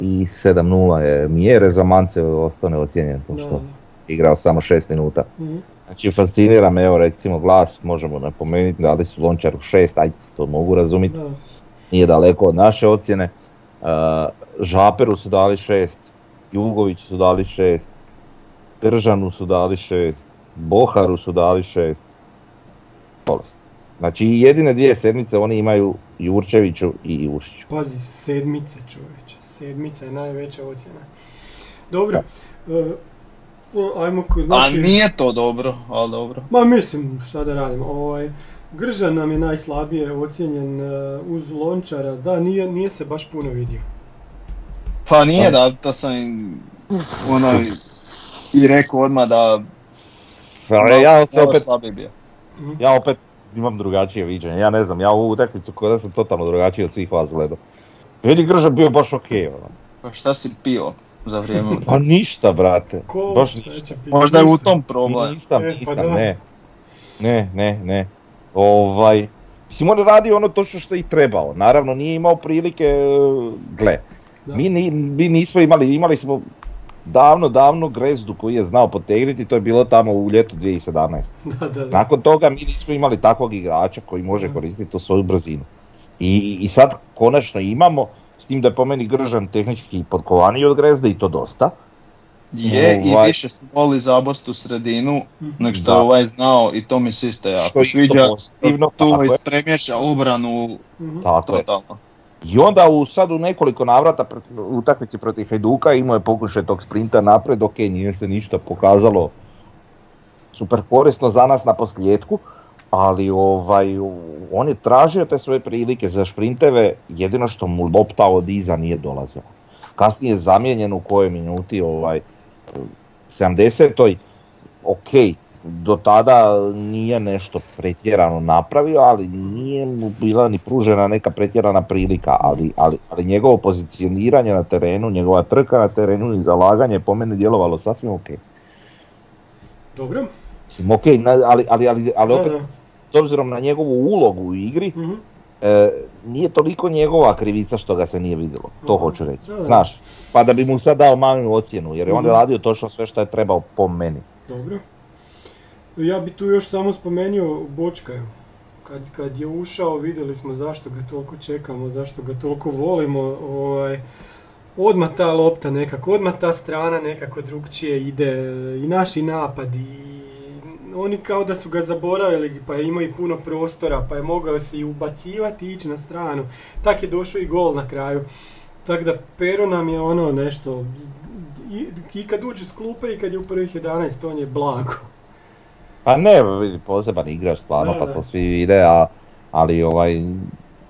i 7.0 je Mjere za Mance ostao neocijenjen, Da, pošto da. Igrao samo 6 minuta. Mhm. Znači fascinira me, evo recimo glas, možemo napomenuti, dali su Lončaru 6, aj to mogu razumjeti, Da. nije daleko od naše ocjene. E, Žaperu su dali 6, Jugoviću su dali 6, Držanu su dali 6, Boharu su dali 6. Bolest. Znači jedine dvije sedmice oni imaju Jurčeviću i Ivušiću. Pazi, sedmice čovječe. Sedmica je najveća ocjena. Dobro. O, ajmo ko, A znači... nije to dobro, ali dobro. Ma mislim, šta da radimo, ovaj... Gržan nam je najslabije ocjenjen e, uz Lončara, da, nije, nije se baš puno vidio. Pa nije da, to sam ono, i rekao odmah da Ali ja se opet, bio. ja opet imam drugačije viđenje, ja ne znam, ja ovu utakmicu koja sam totalno drugačiji od svih vas gledao. Meni Gržan bio baš okej, ono. Pa šta si pio za vrijeme? Pa ništa, brate. Ko, Baš ništa. Možda je u Ništa. tom problem. Nisam, E, pa nisam, ne. Ne, ne, ne. Ovaj, mislim on je radio ono točno što je i trebao. Naravno nije imao prilike, e, gle. Da. Mi, ni- mi nismo imali, imali smo davno, davno Grezdu koji je znao potegniti, to je bilo tamo u ljetu 2017. Da, da, da. Nakon toga mi nismo imali takvog igrača koji može koristiti tu svoju brzinu. I, I sad konačno imamo, s tim da je po meni Gržan tehnički podkovaniji od Grezde i to dosta. Je i Ovaj. više se voli zabost u sredinu Mhm. nego što Da. je ovaj znao i to mi se isto jako sviđa. Tu ispremješa obranu Mhm. Tako je. totalno. I onda u, sad u nekoliko navrata u utakmici protiv Hajduka imao je pokušaj tog sprinta napred, ok, nije se ništa pokazalo super korisno za nas na posljedku, ali ovaj, on je tražio te svoje prilike za šprinteve, jedino što mu lopta od iza nije dolazila. Kasnije je zamijenjen u kojoj minuti, ovaj, 70. ok, do tada nije nešto pretjerano napravio, ali nije mu bila ni pružena neka pretjerana prilika, ali, ali, ali njegovo pozicioniranje na terenu, njegova trka na terenu i zalaganje je po meni djelovalo sasvim ok. Dobro. Mislim, ok, ali, ali, ali, ali opet. S obzirom na njegovu ulogu u igri, Mhm. e, nije toliko njegova krivica što ga se nije vidjelo, to hoću reći. Da, da. Znaš, pa da bi mu sad dao malu ocjenu, jer je on Mhm. radio točno sve što je trebao po meni. Dobro. Ja bi tu još samo spomenuo Bočkaju. Kad, kad je ušao vidjeli smo zašto ga toliko čekamo, zašto ga toliko volimo. Ovaj, odmah ta lopta nekako, odmah ta strana nekako drugčije ide i naši napadi. Oni kao da su ga zaboravili pa je imao i puno prostora pa je mogao se i ubacivati i ići na stranu. Tak je došao i gol na kraju. Tako da Pero nam je ono nešto, i, i kad uđe s klupe i kad je u prvih 11 on je blago. Pa ne, poseban igrač stvarno, Da, pa da. to svi vide, a, ali ovaj,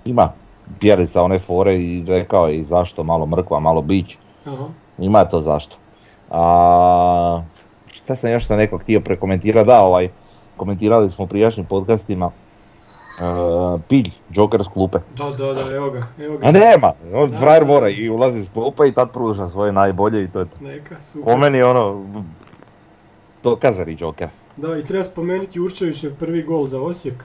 ima Bjelica one fore i rekao je i zašto malo mrkva, malo bić, Aha. ima to zašto. A, šta sam još sam nekog htio prekomentirati, da ovaj, komentirali smo u prijašnjim podcastima, e, Pilj, Joker s klupe. Da, da, da, evo ga, evo ga. A nema, on Da, frajer da. mora i ulazi s klupe i tad pruža svoje najbolje i to je to. Neka, super. Po meni ono, dokazani Joker. Da, i treba spomenuti Jurčevićev prvi gol za Osijek.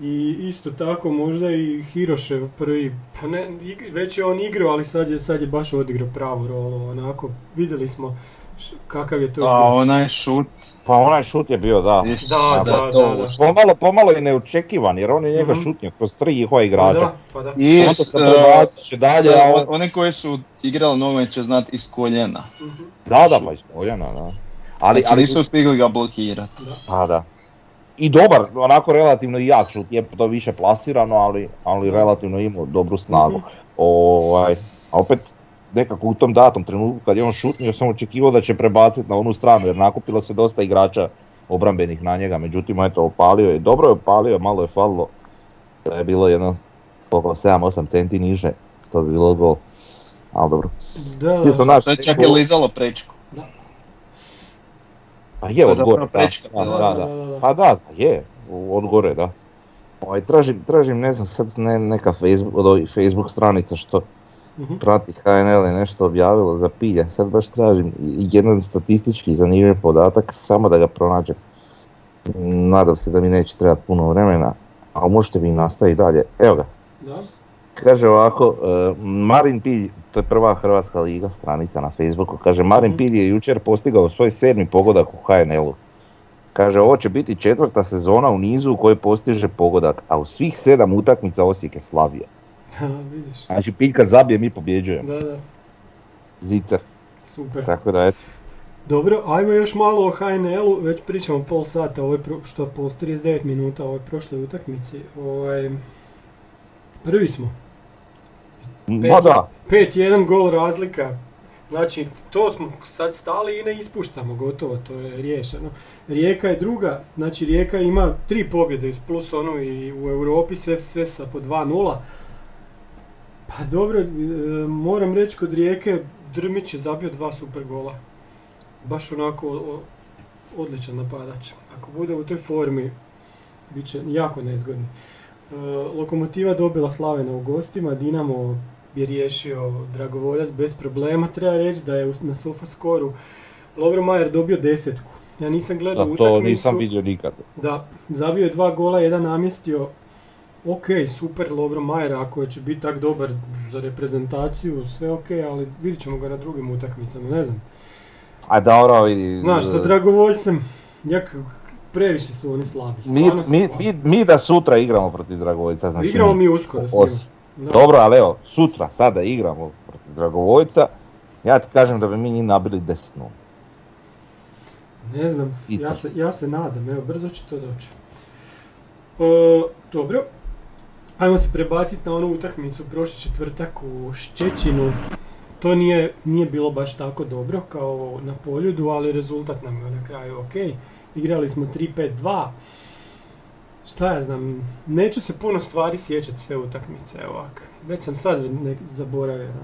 I isto tako možda i Hirošev prvi, pa ne, već je on igrao, ali sad je, sad je baš odigrao pravu rolu, onako, vidjeli smo kakav je to A onaj šut, Pa onaj šut je bio, da. is- Da, da, da, to da, da. Pomalo, pomalo i neočekivan, jer on je njega Mhm. šutnio kroz tri njihova Pa igrača. da, pa da. I Onda se e, dalje, za a on... one koji su igrali nogomet će znati iz koljena. Mhm, Da, da, pa iz koljena, da. Ali, Znači ali, nisu stigli ga blokirati. da. pa da. I dobar, onako relativno i jak šut, je to više plasirano, ali, ali relativno imao dobru snagu. Mhm. Ovaj, a opet, nekako u tom datom trenutku kad je on šutnio, sam očekivao da će prebaciti na onu stranu, jer nakupilo se dosta igrača obrambenih na njega, međutim, eto, opalio je, dobro je opalio, malo je falilo, da je bilo jedno, oko 7-8 centi niže, to bi bilo gol. Ali dobro. Da, da. naći To je čak je lizalo prečku. Pa je To od gore, da, prečka da, da, Da, da. da, da. Pa da, je, u- od gore, da. Ovaj, tražim, tražim, ne znam, sad ne, neka Facebook, od ovih Facebook stranica što Mhm. prati HNL je nešto objavilo za pilje, sad baš tražim jedan statistički zanimljiv podatak, samo da ga pronađem. Nadam se da mi neće trebati puno vremena, ali možete mi nastaviti dalje. Evo ga, Da. Kaže ovako, e, Marin Pilj, to je prva Hrvatska liga stranica na Facebooku, kaže Marin Mhm. Pilj je jučer postigao svoj sedmi pogodak u HNL-u. Kaže ovo će biti četvrta sezona u nizu u kojoj postiže pogodak, a u svih sedam utakmica Osijek je slavio. Vidiš. Znači Pilj kad zabije mi pobjeđujemo, Da, da, zicer, super. tako da eto. Dobro, ajmo još malo o HNL-u, već pričamo pol sata, ovo je pro, što pol 39 minuta ovoj prošloj utakmici. Ovaj, prvi smo. Ma da, 5-1 gol razlika. Znači, to smo sad stali i ne ispuštamo, gotovo, to je riješeno. Rijeka je druga, znači Rijeka ima tri pobjede plus onu i u Europi, sve, sve sa po 2-0. Pa dobro, e, moram reći kod Rijeke Drmić je zabio dva super gola. Baš onako odličan napadač. Ako bude u toj formi, bit će jako nezgodni. E, Lokomotiva dobila Slavena u gostima, Dinamo je riješio Dragovoljac bez problema. Treba reći da je na Sofaskoru Lovro Majer dobio desetku. Ja nisam gledao Da, utakmicu. to nisam vidio nikad. Da, zabio je dva gola, jedan namjestio. Ok, super Lovro Majer, ako će biti tak dobar za reprezentaciju, sve ok, ali vidit ćemo ga na drugim utakmicama, ne znam. A dobro, vidi. Znaš, sa Dragovoljcem, jak, previše su oni slabi, mi, su mi, slabi. mi, mi da sutra igramo protiv Dragovoljca, znači Igramo mi uskoro os-. Dobro, ali evo, sutra, sada igramo protiv Dragovoljca, ja ti kažem da bi mi njih nabili 10 0 Ne znam, ja se, ja se nadam, evo, brzo će to doći. E, dobro, ajmo se prebaciti na onu utakmicu prošli četvrtak u Ščećinu. To nije, nije bilo baš tako dobro kao na poljudu, ali rezultat nam je na kraju ok. Igrali smo 3-5-2. Šta ja znam, neću se puno stvari sjećati sve utakmice, ovak. Već sam sad nek zaboravio na,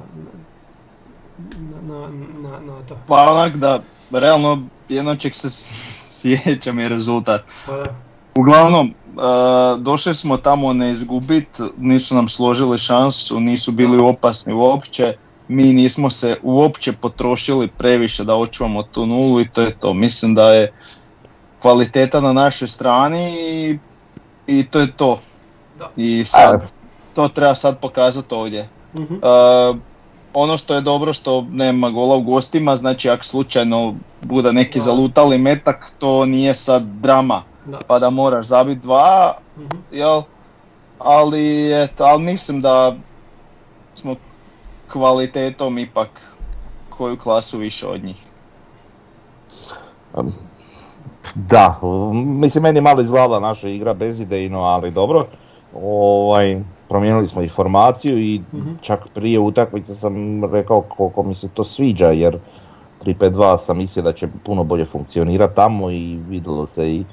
na, na, na, na to. Pa onak da, realno jedno čeg se sjećam je rezultat. Pa da. Uglavnom, e, došli smo tamo ne izgubit, nisu nam složili šansu, nisu bili opasni uopće. Mi nismo se uopće potrošili previše da očuvamo tu nulu i to je to. Mislim da je kvaliteta na našoj strani i, i to je to. Da. I sad, to treba sad pokazati ovdje. Mhm. E, ono što je dobro što nema gola u gostima, znači ako slučajno bude neki zalutali metak, to nije sad drama Da. pa da moraš zabiti dva, Mhm. jel? Ali, eto, ali mislim da smo kvalitetom ipak koju klasu više od njih. Da, mislim meni je malo izgledala naša igra bezidejno, ali dobro. Ovaj, promijenili smo i formaciju i Mhm. čak prije utakmice sam rekao koliko mi se to sviđa jer 3-5-2 sam mislio da će puno bolje funkcionirati tamo i vidjelo se i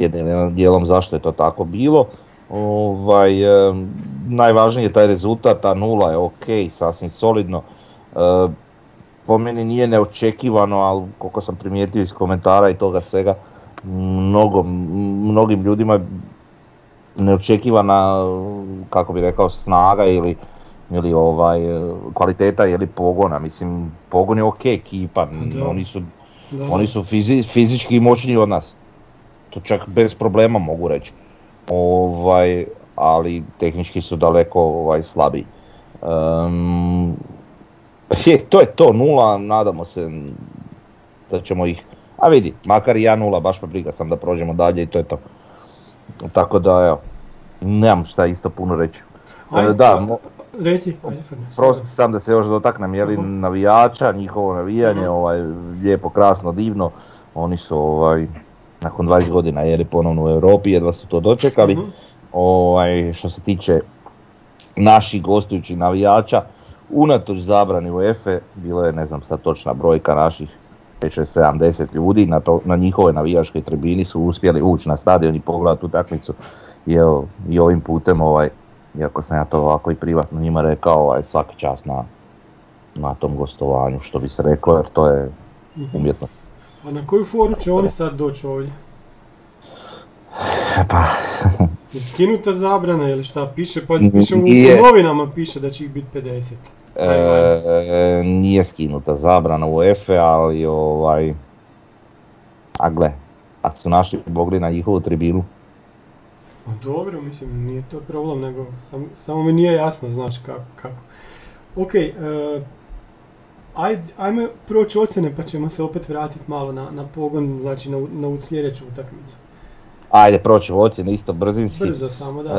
jednim dijelom zašto je to tako bilo. Ovaj, em, najvažniji je taj rezultat, ta nula je ok, sasvim solidno. E, po meni nije neočekivano, ali koliko sam primijetio iz komentara i toga svega, mnogo, mnogim ljudima je neočekivana, kako bi rekao, snaga ili, ili ovaj, kvaliteta ili pogona. Mislim, pogon je ok ekipa, Da. oni su, Da. oni su fizi- fizički moćniji od nas. To čak bez problema mogu reći. Ovaj, ali tehnički su daleko ovaj, slabiji. Em, je, to je to, nula, nadamo se da ćemo ih, a vidi, makar i ja nula, baš me briga sam da prođemo dalje i to je to. Tako da evo, nemam šta isto puno reći. Ajde, E, da, mo- Reci, ajde sam da se još dotaknem, je li Mhm. navijača, njihovo navijanje, Mhm. ovaj, lijepo, krasno, divno. Oni su ovaj, nakon 20 godina je li ponovno u Europi, jedva su to dočekali. Mhm. Ovaj, što se tiče naših gostujućih navijača, unatoč zabrani UEFA, bilo je, ne znam sad točna brojka naših 5-6-70 ljudi na, to, na njihovoj navijačkoj tribini su uspjeli ući na stadion i pogledati utakmicu. I, evo, I ovim putem, ovaj, iako sam ja to ovako i privatno njima rekao, ovaj, svaki čas na, na tom gostovanju, što bi se reklo, jer to je Mhm. umjetnost. A na koju foru će oni sad doći ovdje? Pa, skinuta zabrana ili šta piše? Pa piše u, u novinama piše da će ih biti 50. e, nije skinuta zabrana UEFA, ali ovaj, a gle, ako su našli mogli na njihovu tribinu, Pa dobro, mislim, nije to problem, nego sam, samo mi nije jasno, znaš, kako. kako. Ok, e, ajde, ajme proći ocjene pa ćemo se opet vratiti malo na, na pogon, znači na, na sljedeću utakmicu. ajde proći ocjene isto brzinski. Brzo samo, da. E,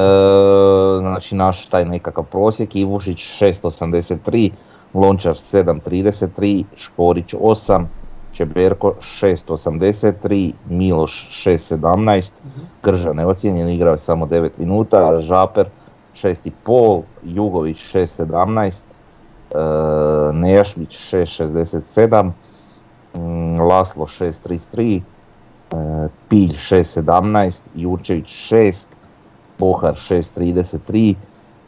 znači naš taj nekakav prosjek, Ivušić 683, Lončar 733, Škorić 8, Čeberko 683, Miloš 617, Mhm. Grža neocijenjen, igrao je samo 9 minuta, Žaper 6,5, Jugović 6,17, e, Nejašmić 6,67, mm, Laslo 6,33, e, Pilj 6,17, Jurčević 6, Bohar 6.33,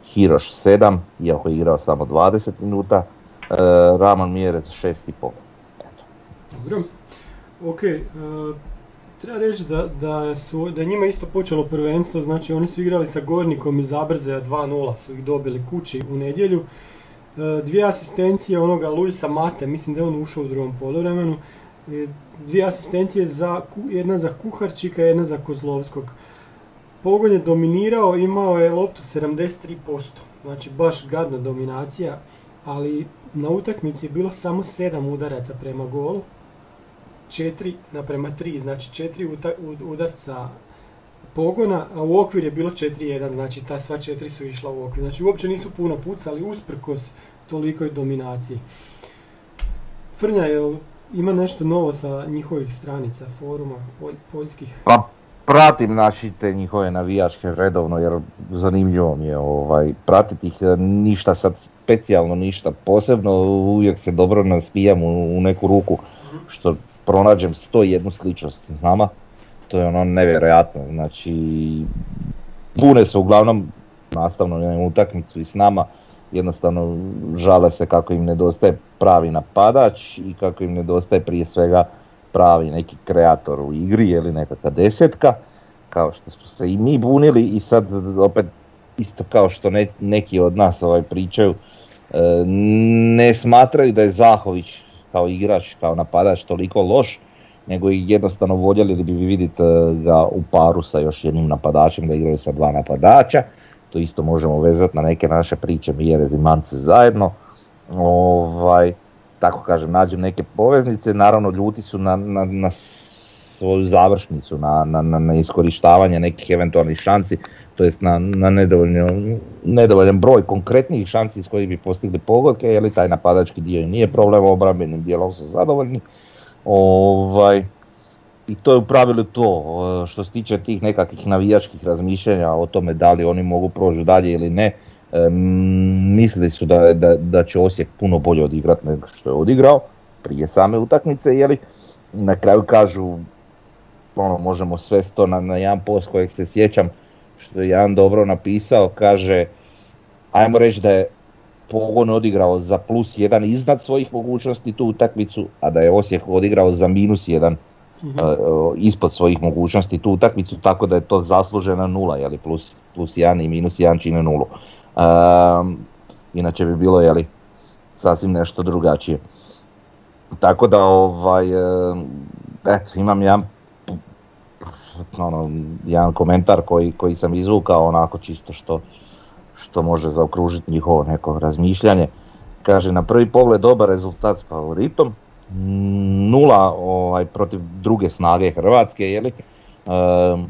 Hiroš 7, iako je igrao samo 20 minuta, Raman Mjerez 6,5. Dobro. Ok, treba reći da, da, su, da je njima isto počelo prvenstvo, znači oni su igrali sa Gornikom iz Zabrzeja 2-0, su ih dobili kući u nedjelju. E, dvije asistencije onoga Luisa Mate, mislim da je on ušao u drugom poluvremenu. E, dvije asistencije, za, jedna za Kuharčika, jedna za Kozlovskog. Pogon je dominirao, imao je loptu 73%, znači baš gadna dominacija, ali na utakmici je bilo samo 7 udaraca prema golu, 4 naprema 3, znači 4 uta- ud- udarca pogona, a u okvir je bilo 4-1, znači ta sva četiri su išla u okvir. Znači uopće nisu puno pucali usprkos tolikoj dominaciji. Frnja, jel ima nešto novo sa njihovih stranica, foruma, polj- poljskih? Pa pratim znači te njihove navijačke redovno jer zanimljivo mi je ovaj, pratiti ih, e, ništa sad specijalno ništa posebno, uvijek se dobro naspijam u, u neku ruku što pronađem 101 sličnost s nama, to je ono nevjerojatno, znači pune se uglavnom nastavno na utakmicu i s nama, jednostavno žale se kako im nedostaje pravi napadač i kako im nedostaje prije svega pravi neki kreator u igri ili nekakva desetka, kao što smo se i mi bunili i sad opet isto kao što ne- neki od nas ovaj pričaju, e, ne smatraju da je Zahović kao igrač, kao napadač toliko loš, nego i jednostavno voljeli bi vidjeti e, ga u paru sa još jednim napadačem, da igraju sa dva napadača. To isto možemo vezati na neke naše priče Mjerez i Mance zajedno. Ovaj, tako kažem, nađem neke poveznice, naravno ljuti su na, na, na svoju završnicu, na, na, na, iskorištavanje nekih eventualnih šansi, to jest na, na nedovoljan broj konkretnih šansi s kojih bi postigli pogodke, jer taj napadački dio nije problem, obrambenim dijelom su zadovoljni. Ovaj, I to je u pravilu to, e, što se tiče tih nekakvih navijačkih razmišljanja o tome da li oni mogu proći dalje ili ne, e, mislili su da, da, da će Osijek puno bolje odigrati nego što je odigrao prije same utakmice, jeli na kraju kažu ono, možemo svesti to na, na jedan post kojeg se sjećam, što je jedan dobro napisao, kaže, ajmo reći da je Pogon odigrao za plus jedan iznad svojih mogućnosti tu utakmicu, a da je Osijek odigrao za minus jedan e, ispod svojih mogućnosti tu utakmicu, tako da je to zaslužena nula, jeli, plus, plus jedan i minus jedan čine nulu. Ehm, inače bi bilo, jeli, sasvim nešto drugačije. Tako da, ovaj, e, eto, imam jedan ono, jedan komentar koji, koji sam izvukao onako čisto što, što može zaokružiti njihovo neko razmišljanje. Kaže, na prvi pogled dobar rezultat s favoritom, nula ovaj, protiv druge snage Hrvatske, jeli, Ehm,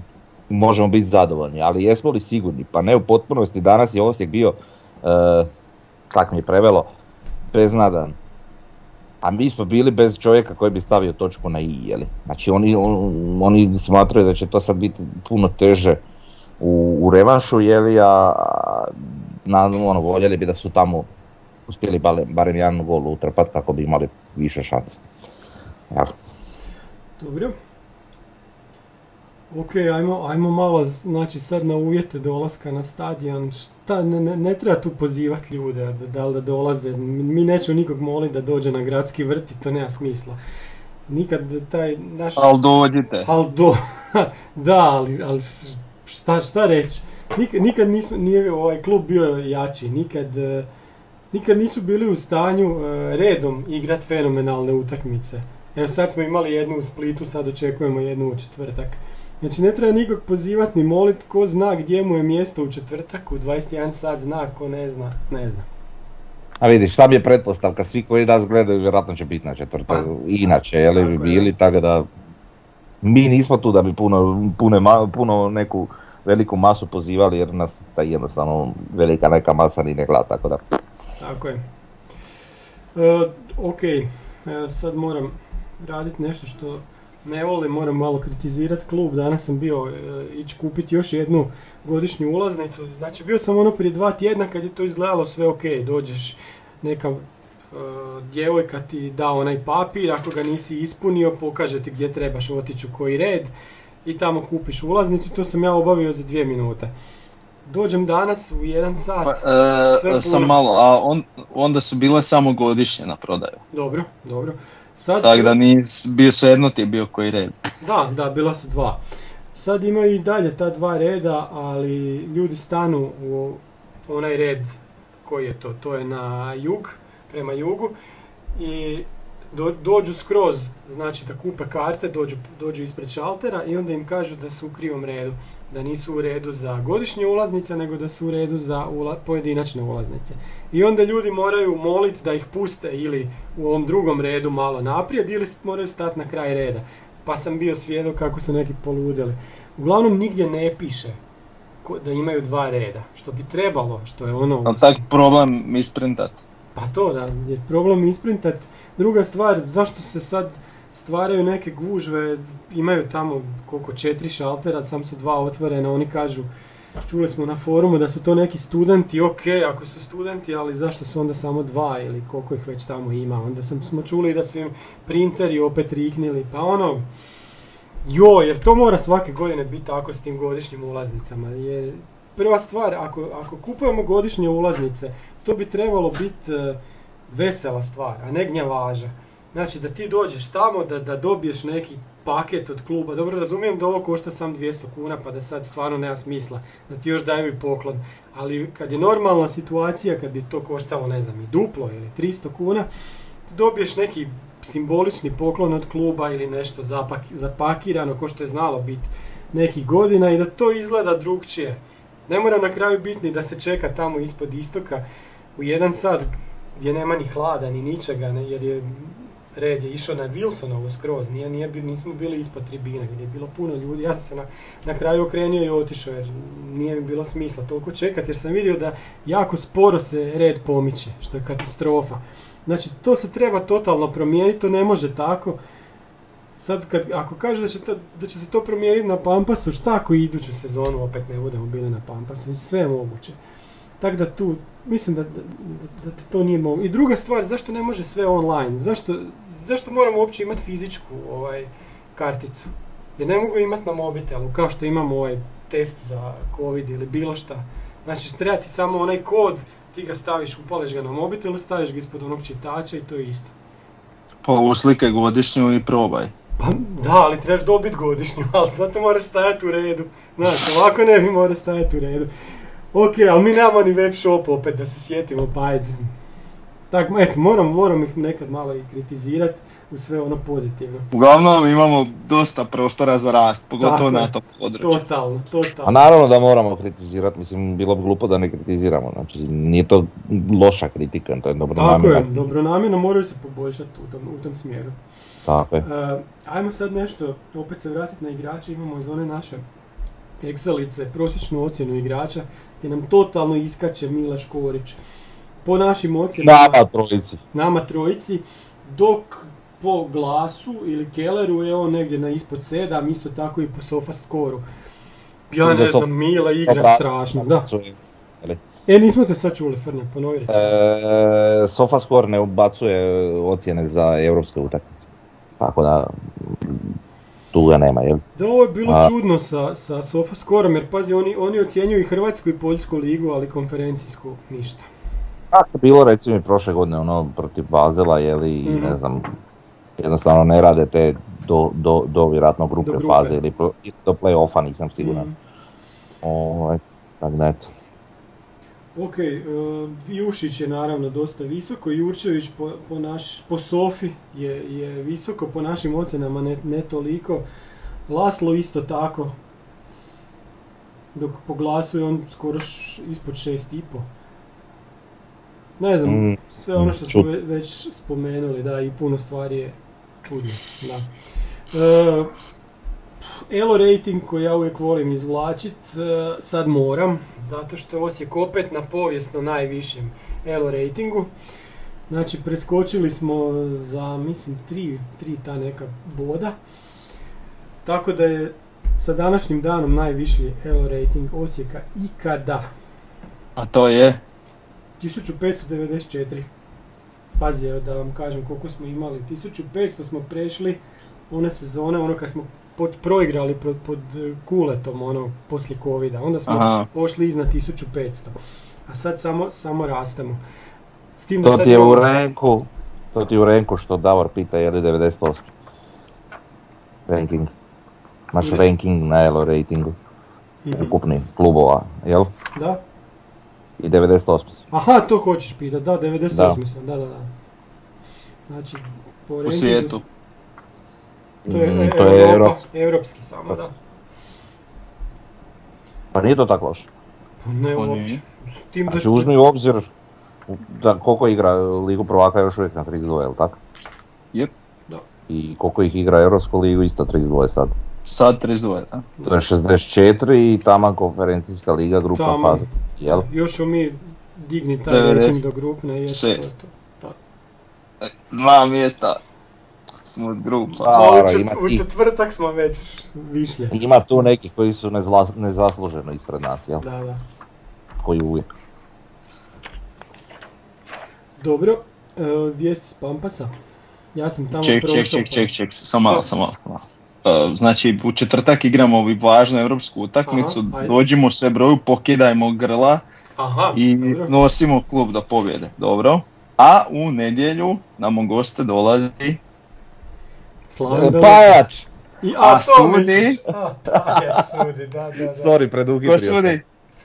možemo biti zadovoljni, ali jesmo li sigurni? Pa ne u potpunosti, danas je Osijek bio, e, tak mi je prevelo, beznadan. A mi smo bili bez čovjeka koji bi stavio točku na i, jeli. Znači oni, on- oni smatraju da će to sad biti puno teže u, u revanšu, jeli, a na, ono, voljeli bi da su tamo uspjeli barem, barem jedan gol utrpat kako bi imali više šanse. Jel? Dobro. Ok, ajmo, ajmo malo, znači sad na uvjete dolaska na stadion, šta, ne, ne, ne treba tu pozivati ljude da, da da dolaze, mi nećemo nikog moliti da dođe na gradski vrt i to nema smisla. Nikad taj naš... Ali dođite. Al do, da, ali, ali šta, šta reći? Nikad, nikad nismo, nije ovaj klub bio jači, nikad, eh, nikad nisu bili u stanju eh, redom igrat fenomenalne utakmice. Evo sad smo imali jednu u Splitu, sad očekujemo jednu u četvrtak. Znači ne treba nikog pozivati ni molit, ko zna gdje mu je mjesto u četvrtak, u 21 sat zna, ko ne zna, ne zna. A vidiš, mi je pretpostavka, svi koji nas gledaju vjerojatno će biti na četvrtak, Pa, inače, je li bi bili, tako da mi nismo tu da bi puno, puno, puno neku veliku masu pozivali jer nas taj jednostavno velika neka masa ni ne gleda, tako da Tako je. E, ok, e, sad moram raditi nešto što ne volim, moram malo kritizirati klub. Danas sam bio e, ići kupiti još jednu godišnju ulaznicu. Znači bio sam ono prije dva tjedna kad je to izgledalo sve ok, dođeš neka e, djevojka ti da onaj papir, ako ga nisi ispunio pokaže ti gdje trebaš otići u koji red i tamo kupiš ulaznicu, to sam ja obavio za dvije minute. dođem danas u jedan sat. Pa, e, puno. sam malo, a on, onda su bile samo godišnje na prodaju. Dobro, dobro. Sad, Tako da nis, bio svejedno ti je bio koji red. Da, da, bila su dva. Sad imaju i dalje ta dva reda, ali ljudi stanu u onaj red koji je to, to je na jug, prema jugu i do- dođu skroz, znači da kupe karte, dođu, dođu ispred šaltera i onda im kažu da su u krivom redu. Da nisu u redu za godišnje ulaznice, nego da su u redu za ula- pojedinačne ulaznice. I onda ljudi moraju moliti da ih puste ili u ovom drugom redu malo naprijed ili moraju stati na kraj reda. Pa sam bio svjedok kako su neki poludili. Uglavnom nigdje ne piše da imaju dva reda, što bi trebalo, što je ono... Ali tak problem isprintat. Pa to da, je problem isprintat. Druga stvar, zašto se sad stvaraju neke gužve, imaju tamo koliko četiri šaltera, sam su dva otvorena, oni kažu, čuli smo na forumu da su to neki studenti, ok, ako su studenti, ali zašto su onda samo dva ili koliko ih već tamo ima. Onda sam, smo čuli da su im printeri opet riknili, pa ono, joj, jer to mora svake godine biti tako s tim godišnjim ulaznicama. Jer prva stvar, ako, ako kupujemo godišnje ulaznice, to bi trebalo biti e, vesela stvar, a ne gnjavaža. Znači da ti dođeš tamo, da, da dobiješ neki paket od kluba. Dobro, razumijem da ovo košta sam 200 kuna, pa da sad stvarno nema smisla, da ti još daju i poklon. Ali kad je normalna situacija, kad bi to koštalo, ne znam, i duplo ili 300 kuna, ti dobiješ neki simbolični poklon od kluba ili nešto zapak, zapakirano, ko što je znalo biti nekih godina i da to izgleda drugčije. Ne mora na kraju biti ni da se čeka tamo ispod istoka u jedan sat gdje nema ni hlada ni ničega, ne, jer je red je išao na Wilsonovu skroz, nije, nije, nismo bili ispod tribine gdje je bilo puno ljudi. Ja sam se na, na kraju okrenio i otišao jer nije mi bilo smisla toliko čekati jer sam vidio da jako sporo se red pomiče, što je katastrofa. Znači to se treba totalno promijeniti, to ne može tako. Sad kad, ako kaže da će, to, da će se to promijeniti na Pampasu, šta ako iduću sezonu opet ne budemo bili na Pampasu, sve je moguće. Tako da tu, mislim da, da, da, da to nije moguće. I druga stvar, zašto ne može sve online? Zašto, zašto moramo uopće imati fizičku ovaj, karticu? Jer ne mogu imati na mobitelu, kao što imamo ovaj test za covid ili bilo šta. Znači, treba ti samo onaj kod, ti ga staviš, upališ ga na mobitelu, staviš ga ispod onog čitača i to je isto. Pa uslikaj godišnju i probaj. Pa da, ali trebaš dobiti godišnju, ali zato moraš stajati u redu. Znaš, ovako ne bi morao stajati u redu. Ok, ali mi nemamo ni web shop opet da se sjetimo, pa ajde. Tako, eto, moram, moram ih nekad malo i kritizirati u sve ono pozitivno. Uglavnom imamo dosta prostora za rast, pogotovo Tako na tom području. Totalno, A totalno. naravno da moramo kritizirati, mislim, bilo bi glupo da ne kritiziramo, znači nije to loša kritika, to je dobro Tako je, dobronamjerno moraju se poboljšati u tom, u tom smjeru. Tako je. E, ajmo sad nešto, opet se vratiti na igrače, imamo iz one naše Excelice, prosječnu ocjenu igrača, gdje nam totalno iskače Mila Škorić. Po našim ocjenama, Nama trojici. nama trojici, dok po glasu ili Kelleru je on negdje na ispod 7, isto tako i po sofa skoru. Ja ne znam, Mila igra Dobra. strašno, da. E, nismo te sad čuli, Frnja, ponovi reći. E, SofaScore ne ubacuje ocjene za europske utakmice. Tako da, tu ga nema, jel? Da, ovo je bilo A- čudno sa, sa SofaScoreom, jer pazi, oni, oni ocjenjuju i Hrvatsku i Poljsku ligu, ali konferencijsku ništa. Tako je bilo recimo i prošle godine ono protiv Bazela, jeli, i Mhm. ne znam, jednostavno ne rade te do, do, do vjerojatno grupe, Do grupe. faze ili do play-offa, nisam siguran. Mm. Ovaj, tako da eto. Ok, e, Jušić je naravno dosta visoko, Jurčević po, po, naš, po Sofi je, je visoko, po našim ocjenama ne, ne toliko. Laslo isto tako, dok po glasu je on skoro š- ispod 6,5. Ne znam, Mm, sve ono što smo ve- već spomenuli, da, i puno stvari je čudno, da. E, Elo rating koji ja uvijek volim izvlačit, e, sad moram, zato što je Osijek opet na povijesno najvišem Elo ratingu. Znači, preskočili smo za, mislim, tri, tri ta neka boda. Tako da je sa današnjim danom najviši Elo rating Osijeka ikada. A to je? 1594. Pazi, evo da vam kažem koliko smo imali. 1500 smo prešli one sezone, ono kad smo pod, proigrali pod, pod e, kuletom, ono, poslije covida. Onda smo Aha. ošli iznad 1500. A sad samo, samo rastemo. S tim da To sad ti je u renku, to ti je u renku što Davor pita je li 98. Ranking. Naš re- ranking na Elo ratingu, Mhm. ukupni klubova, jel? Da? I 98. si. Aha, to hoćeš pitat, da, 98 sam, da, da, da. Znači, po U rankingu- svijetu. To je, Mm, e, to je Europa, Europski. europski samo, da. Pa nije to tako loše. Pa ne To uopće. tim da, Znači uzmi u obzir da koliko igra Ligu prvaka još uvijek na 32, jel tako? Jep. Da. I koliko ih igra Europsku ligu isto 32 sad. Sad 32, da. To je 64 i taman konferencijska liga grupa Taman. faza, jel? Još ćemo mi digni taj 90. rating do grupne je Šest. Tako. Dva mjesta smo od grupa. Pa, A u, dobro, čet- ima u ti- četvrtak smo već višlje. Ima tu nekih koji su nezla, nezasluženo ispred nas, jel? Da, da. Koji uvijek. Dobro, e, vijesti s Pampasa. Ja sam tamo Ček, prošao. ček, ček, pa- ček, ček, samo malo, samo malo. Uh, znači, u četvrtak igramo ovu važnu europsku utakmicu, Aha, dođimo se broju, pokidajmo grla Aha, i dobro. nosimo klub do pobjede, dobro? A u nedjelju nam u goste dolazi Slaven. Pajač! I, A to sudi? A, Pajač sudi, da, da, da. Sorry, predugi Ko sudi?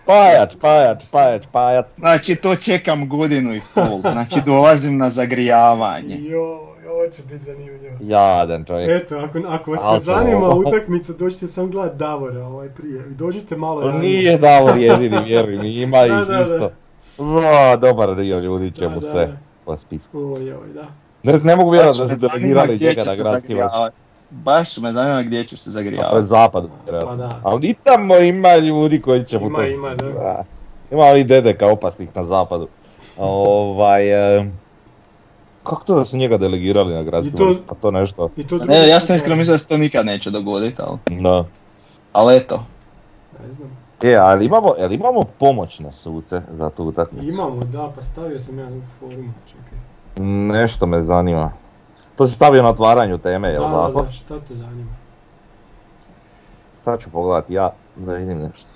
Pajač, pajač, pajač, pajač. Znači, to čekam godinu i pol, znači dolazim na zagrijavanje. Jo, ovo će biti zanimljivo. Jadan čovjek. Eto, ako, ako vas ne to- zanima utakmica, dođite sam gledat Davora ovaj prije. I Dođite malo To ranije. nije Davor jedini, vjeruj mi, ima Da, ih da, da. isto. Da, dobar dio ljudi će Da, mu da, sve da. po spisku. Oj, oj, da. Ne, ne mogu vjerovati da su delegirali gdje njega vrh. zagrijavati. Baš me zanima gdje će se To je zagrijavati. zapad, Pa da. Ali i tamo ima ljudi koji će mu Ima, to... ima, da. Ima ovih dedeka opasnih na zapadu. Ovaj... em, Kako to da su njega delegirali na gradski I to-? Pa to nešto... I to drugi Ne, ja sam iskreno mislio da se to nikad neće dogoditi, ali, Da. ali eto. Ne znam. E, ali imamo, jel imamo pomoćne suce za tu utakmicu? Imamo, da, pa stavio sam ja u forumu, čekaj. Nešto me zanima. To si stavio na otvaranju teme, jel Da, da, tako? da, šta te zanima? Sad ću pogledati ja da vidim nešto.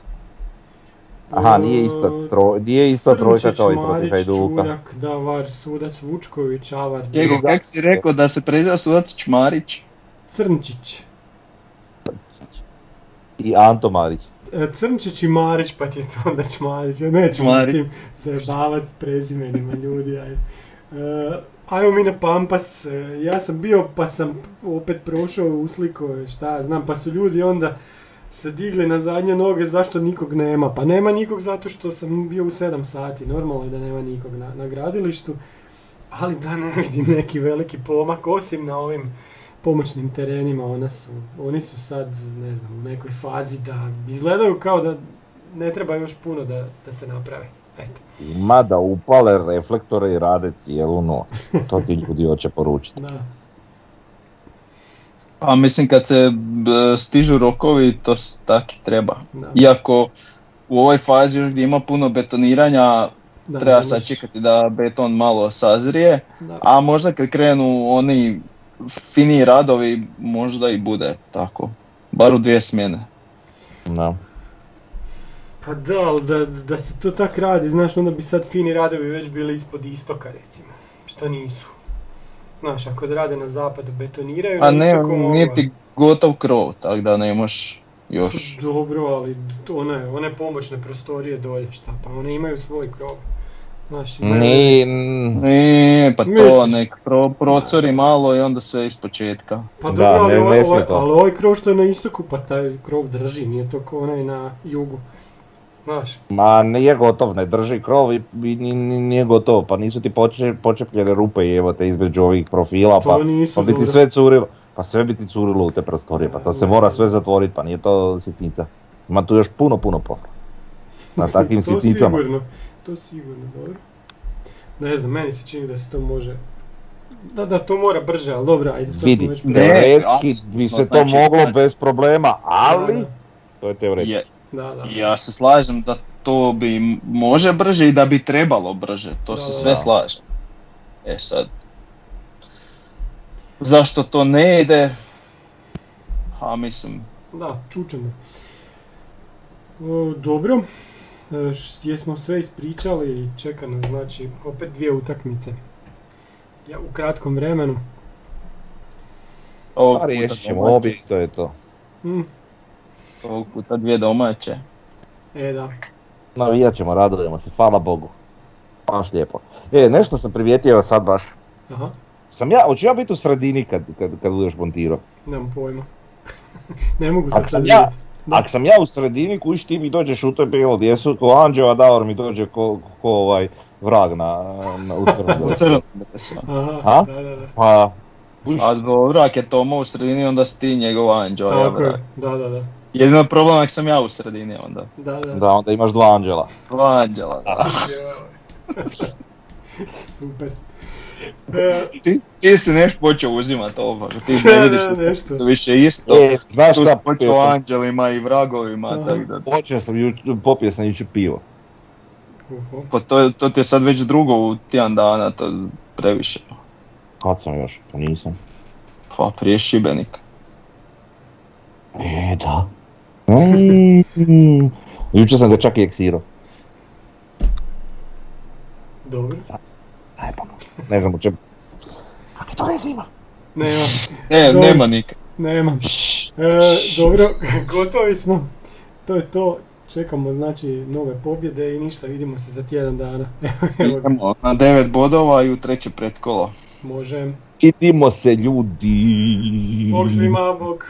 Aha, nije ista, E, tro, nije ista trojka kao i protiv Marić, Hajduka. Čuljak, Davar, Sudac, Vučković, Avar, Jego, kako si rekao da se preziva sudac Čmarić? Crnčić. I Anto Marić. E, Crnčić i Marić, pa ti je to onda Čmarić, ja nećemo s tim zajebavat s prezimenima ljudi, ajde. E, ajmo mi na Pampas, E, ja sam bio pa sam opet prošao usliko, šta ja znam, pa su ljudi onda se digli na zadnje noge zašto nikog nema, pa nema nikog zato što sam bio u 7 sati, normalno je da nema nikog na, na gradilištu, ali da ne vidim neki veliki pomak, osim na ovim pomoćnim terenima, ona oni su sad, ne znam, u nekoj fazi da izgledaju kao da ne treba još puno da, da se naprave. Eto. Ima da upale reflektore i rade cijelu noć. To ti ljudi hoće poručiti. Da. Pa mislim kad se stižu rokovi to tak i treba. Da. Iako u ovoj fazi još gdje ima puno betoniranja Da, treba ne sad možeš- čekati da beton malo sazrije, Da. a možda kad krenu oni finiji radovi možda i bude tako. Bar u dvije smjene. No. Pa da, ali da, da se to tak radi, znaš, onda bi sad fini radovi već bili ispod istoka, recimo. Što nisu. Znaš, ako rade na zapadu betoniraju, A ne, nije ti gotov krov, tako da ne možeš još. Dobro, ali one, one pomoćne prostorije dolje, šta, pa one imaju svoj krov. Znaš, imaju... Ni, Ne, pa to Misliš? nek pro, procuri malo i onda sve iz početka. Pa Da, dobro, ali, ne- ovaj, ovaj- ali ovaj krov što je na istoku, pa taj krov drži, nije to kao onaj na jugu. Znaš, ma nije gotov, ne drži krov i, i ni- ni- nije gotovo, pa nisu ti poče, počepljene rupe i evo te između ovih profila, To pa, pa bi ti sve curilo, pa sve bi ti curilo u te prostorije, pa to se mora sve zatvoriti, pa nije to sitnica. Ima tu još puno, puno posla. Na takvim to sitnicama. sigurno, to sigurno, dobro. Ne znam, meni se čini da se to može... Da, da, to mora brže, ali dobro, ajde, to smo Vidi, već... Ne, teoretski bi se to znači, moglo znači- bez problema, ali Da, to je teoretski. Da, da. ja se slažem da to bi može brže i da bi trebalo brže, to Da, se sve da. slažem. E sad, zašto to ne ide? a mislim, Da, čučemo. O, dobro, E, š- jesmo sve ispričali i čeka nas znači opet dvije utakmice. Ja, u kratkom vremenu. ovog Pa riješit ćemo obje, to je to. Mm, ovog puta dvije domaće. e da, Navijat ćemo, radujemo se, hvala Bogu. Baš lijepo. E, nešto sam primijetio sad baš. aha, Sam ja, hoću ja biti u sredini kad, kad, kad budeš montirao? nemam pojma. ne mogu to sad sam ja. Ako sam ja u sredini, kuš ti mi dođeš u to bilo gdje su ko Anđeo, Davor mi dođe ko, ko ovaj vrag na, na u crnom. U crnom dresu. Aha, A? da, da, da. Pa, kuš, A dobro, ako je Toma u sredini, onda si ti njegov anđeo, Tako vrak. je, da, da, da. Jedino problem ako sam ja u sredini onda. Da, da. da onda imaš dva anđela. Dva anđela, da. Super. E, Ti, ti si nešto počeo uzimat ovo, ti ne vidiš da, nešto. su više isto. E, znaš Tu šta, počeo anđelima i vragovima, Aha. tako da. počeo sam juč, popio sam jučer pivo. uhu. Pa to, to ti je sad već drugo u tjedan dana, to je previše. Kad sam još? Pa nisam. Pa prije Šibenika. E, da. Mm, jučer sam ga čak i eksirao. Dobro. Aj pa, ne znam u čem. Kakve to veze ima? Nema, E, Dobro. nema nikad. nema. E, dobro, gotovi smo. To je to. Čekamo znači nove pobjede i ništa, vidimo se za tjedan dana. Idemo na devet bodova i u treće pretkolo. može. Vidimo se ljudi. Bog svima, bog.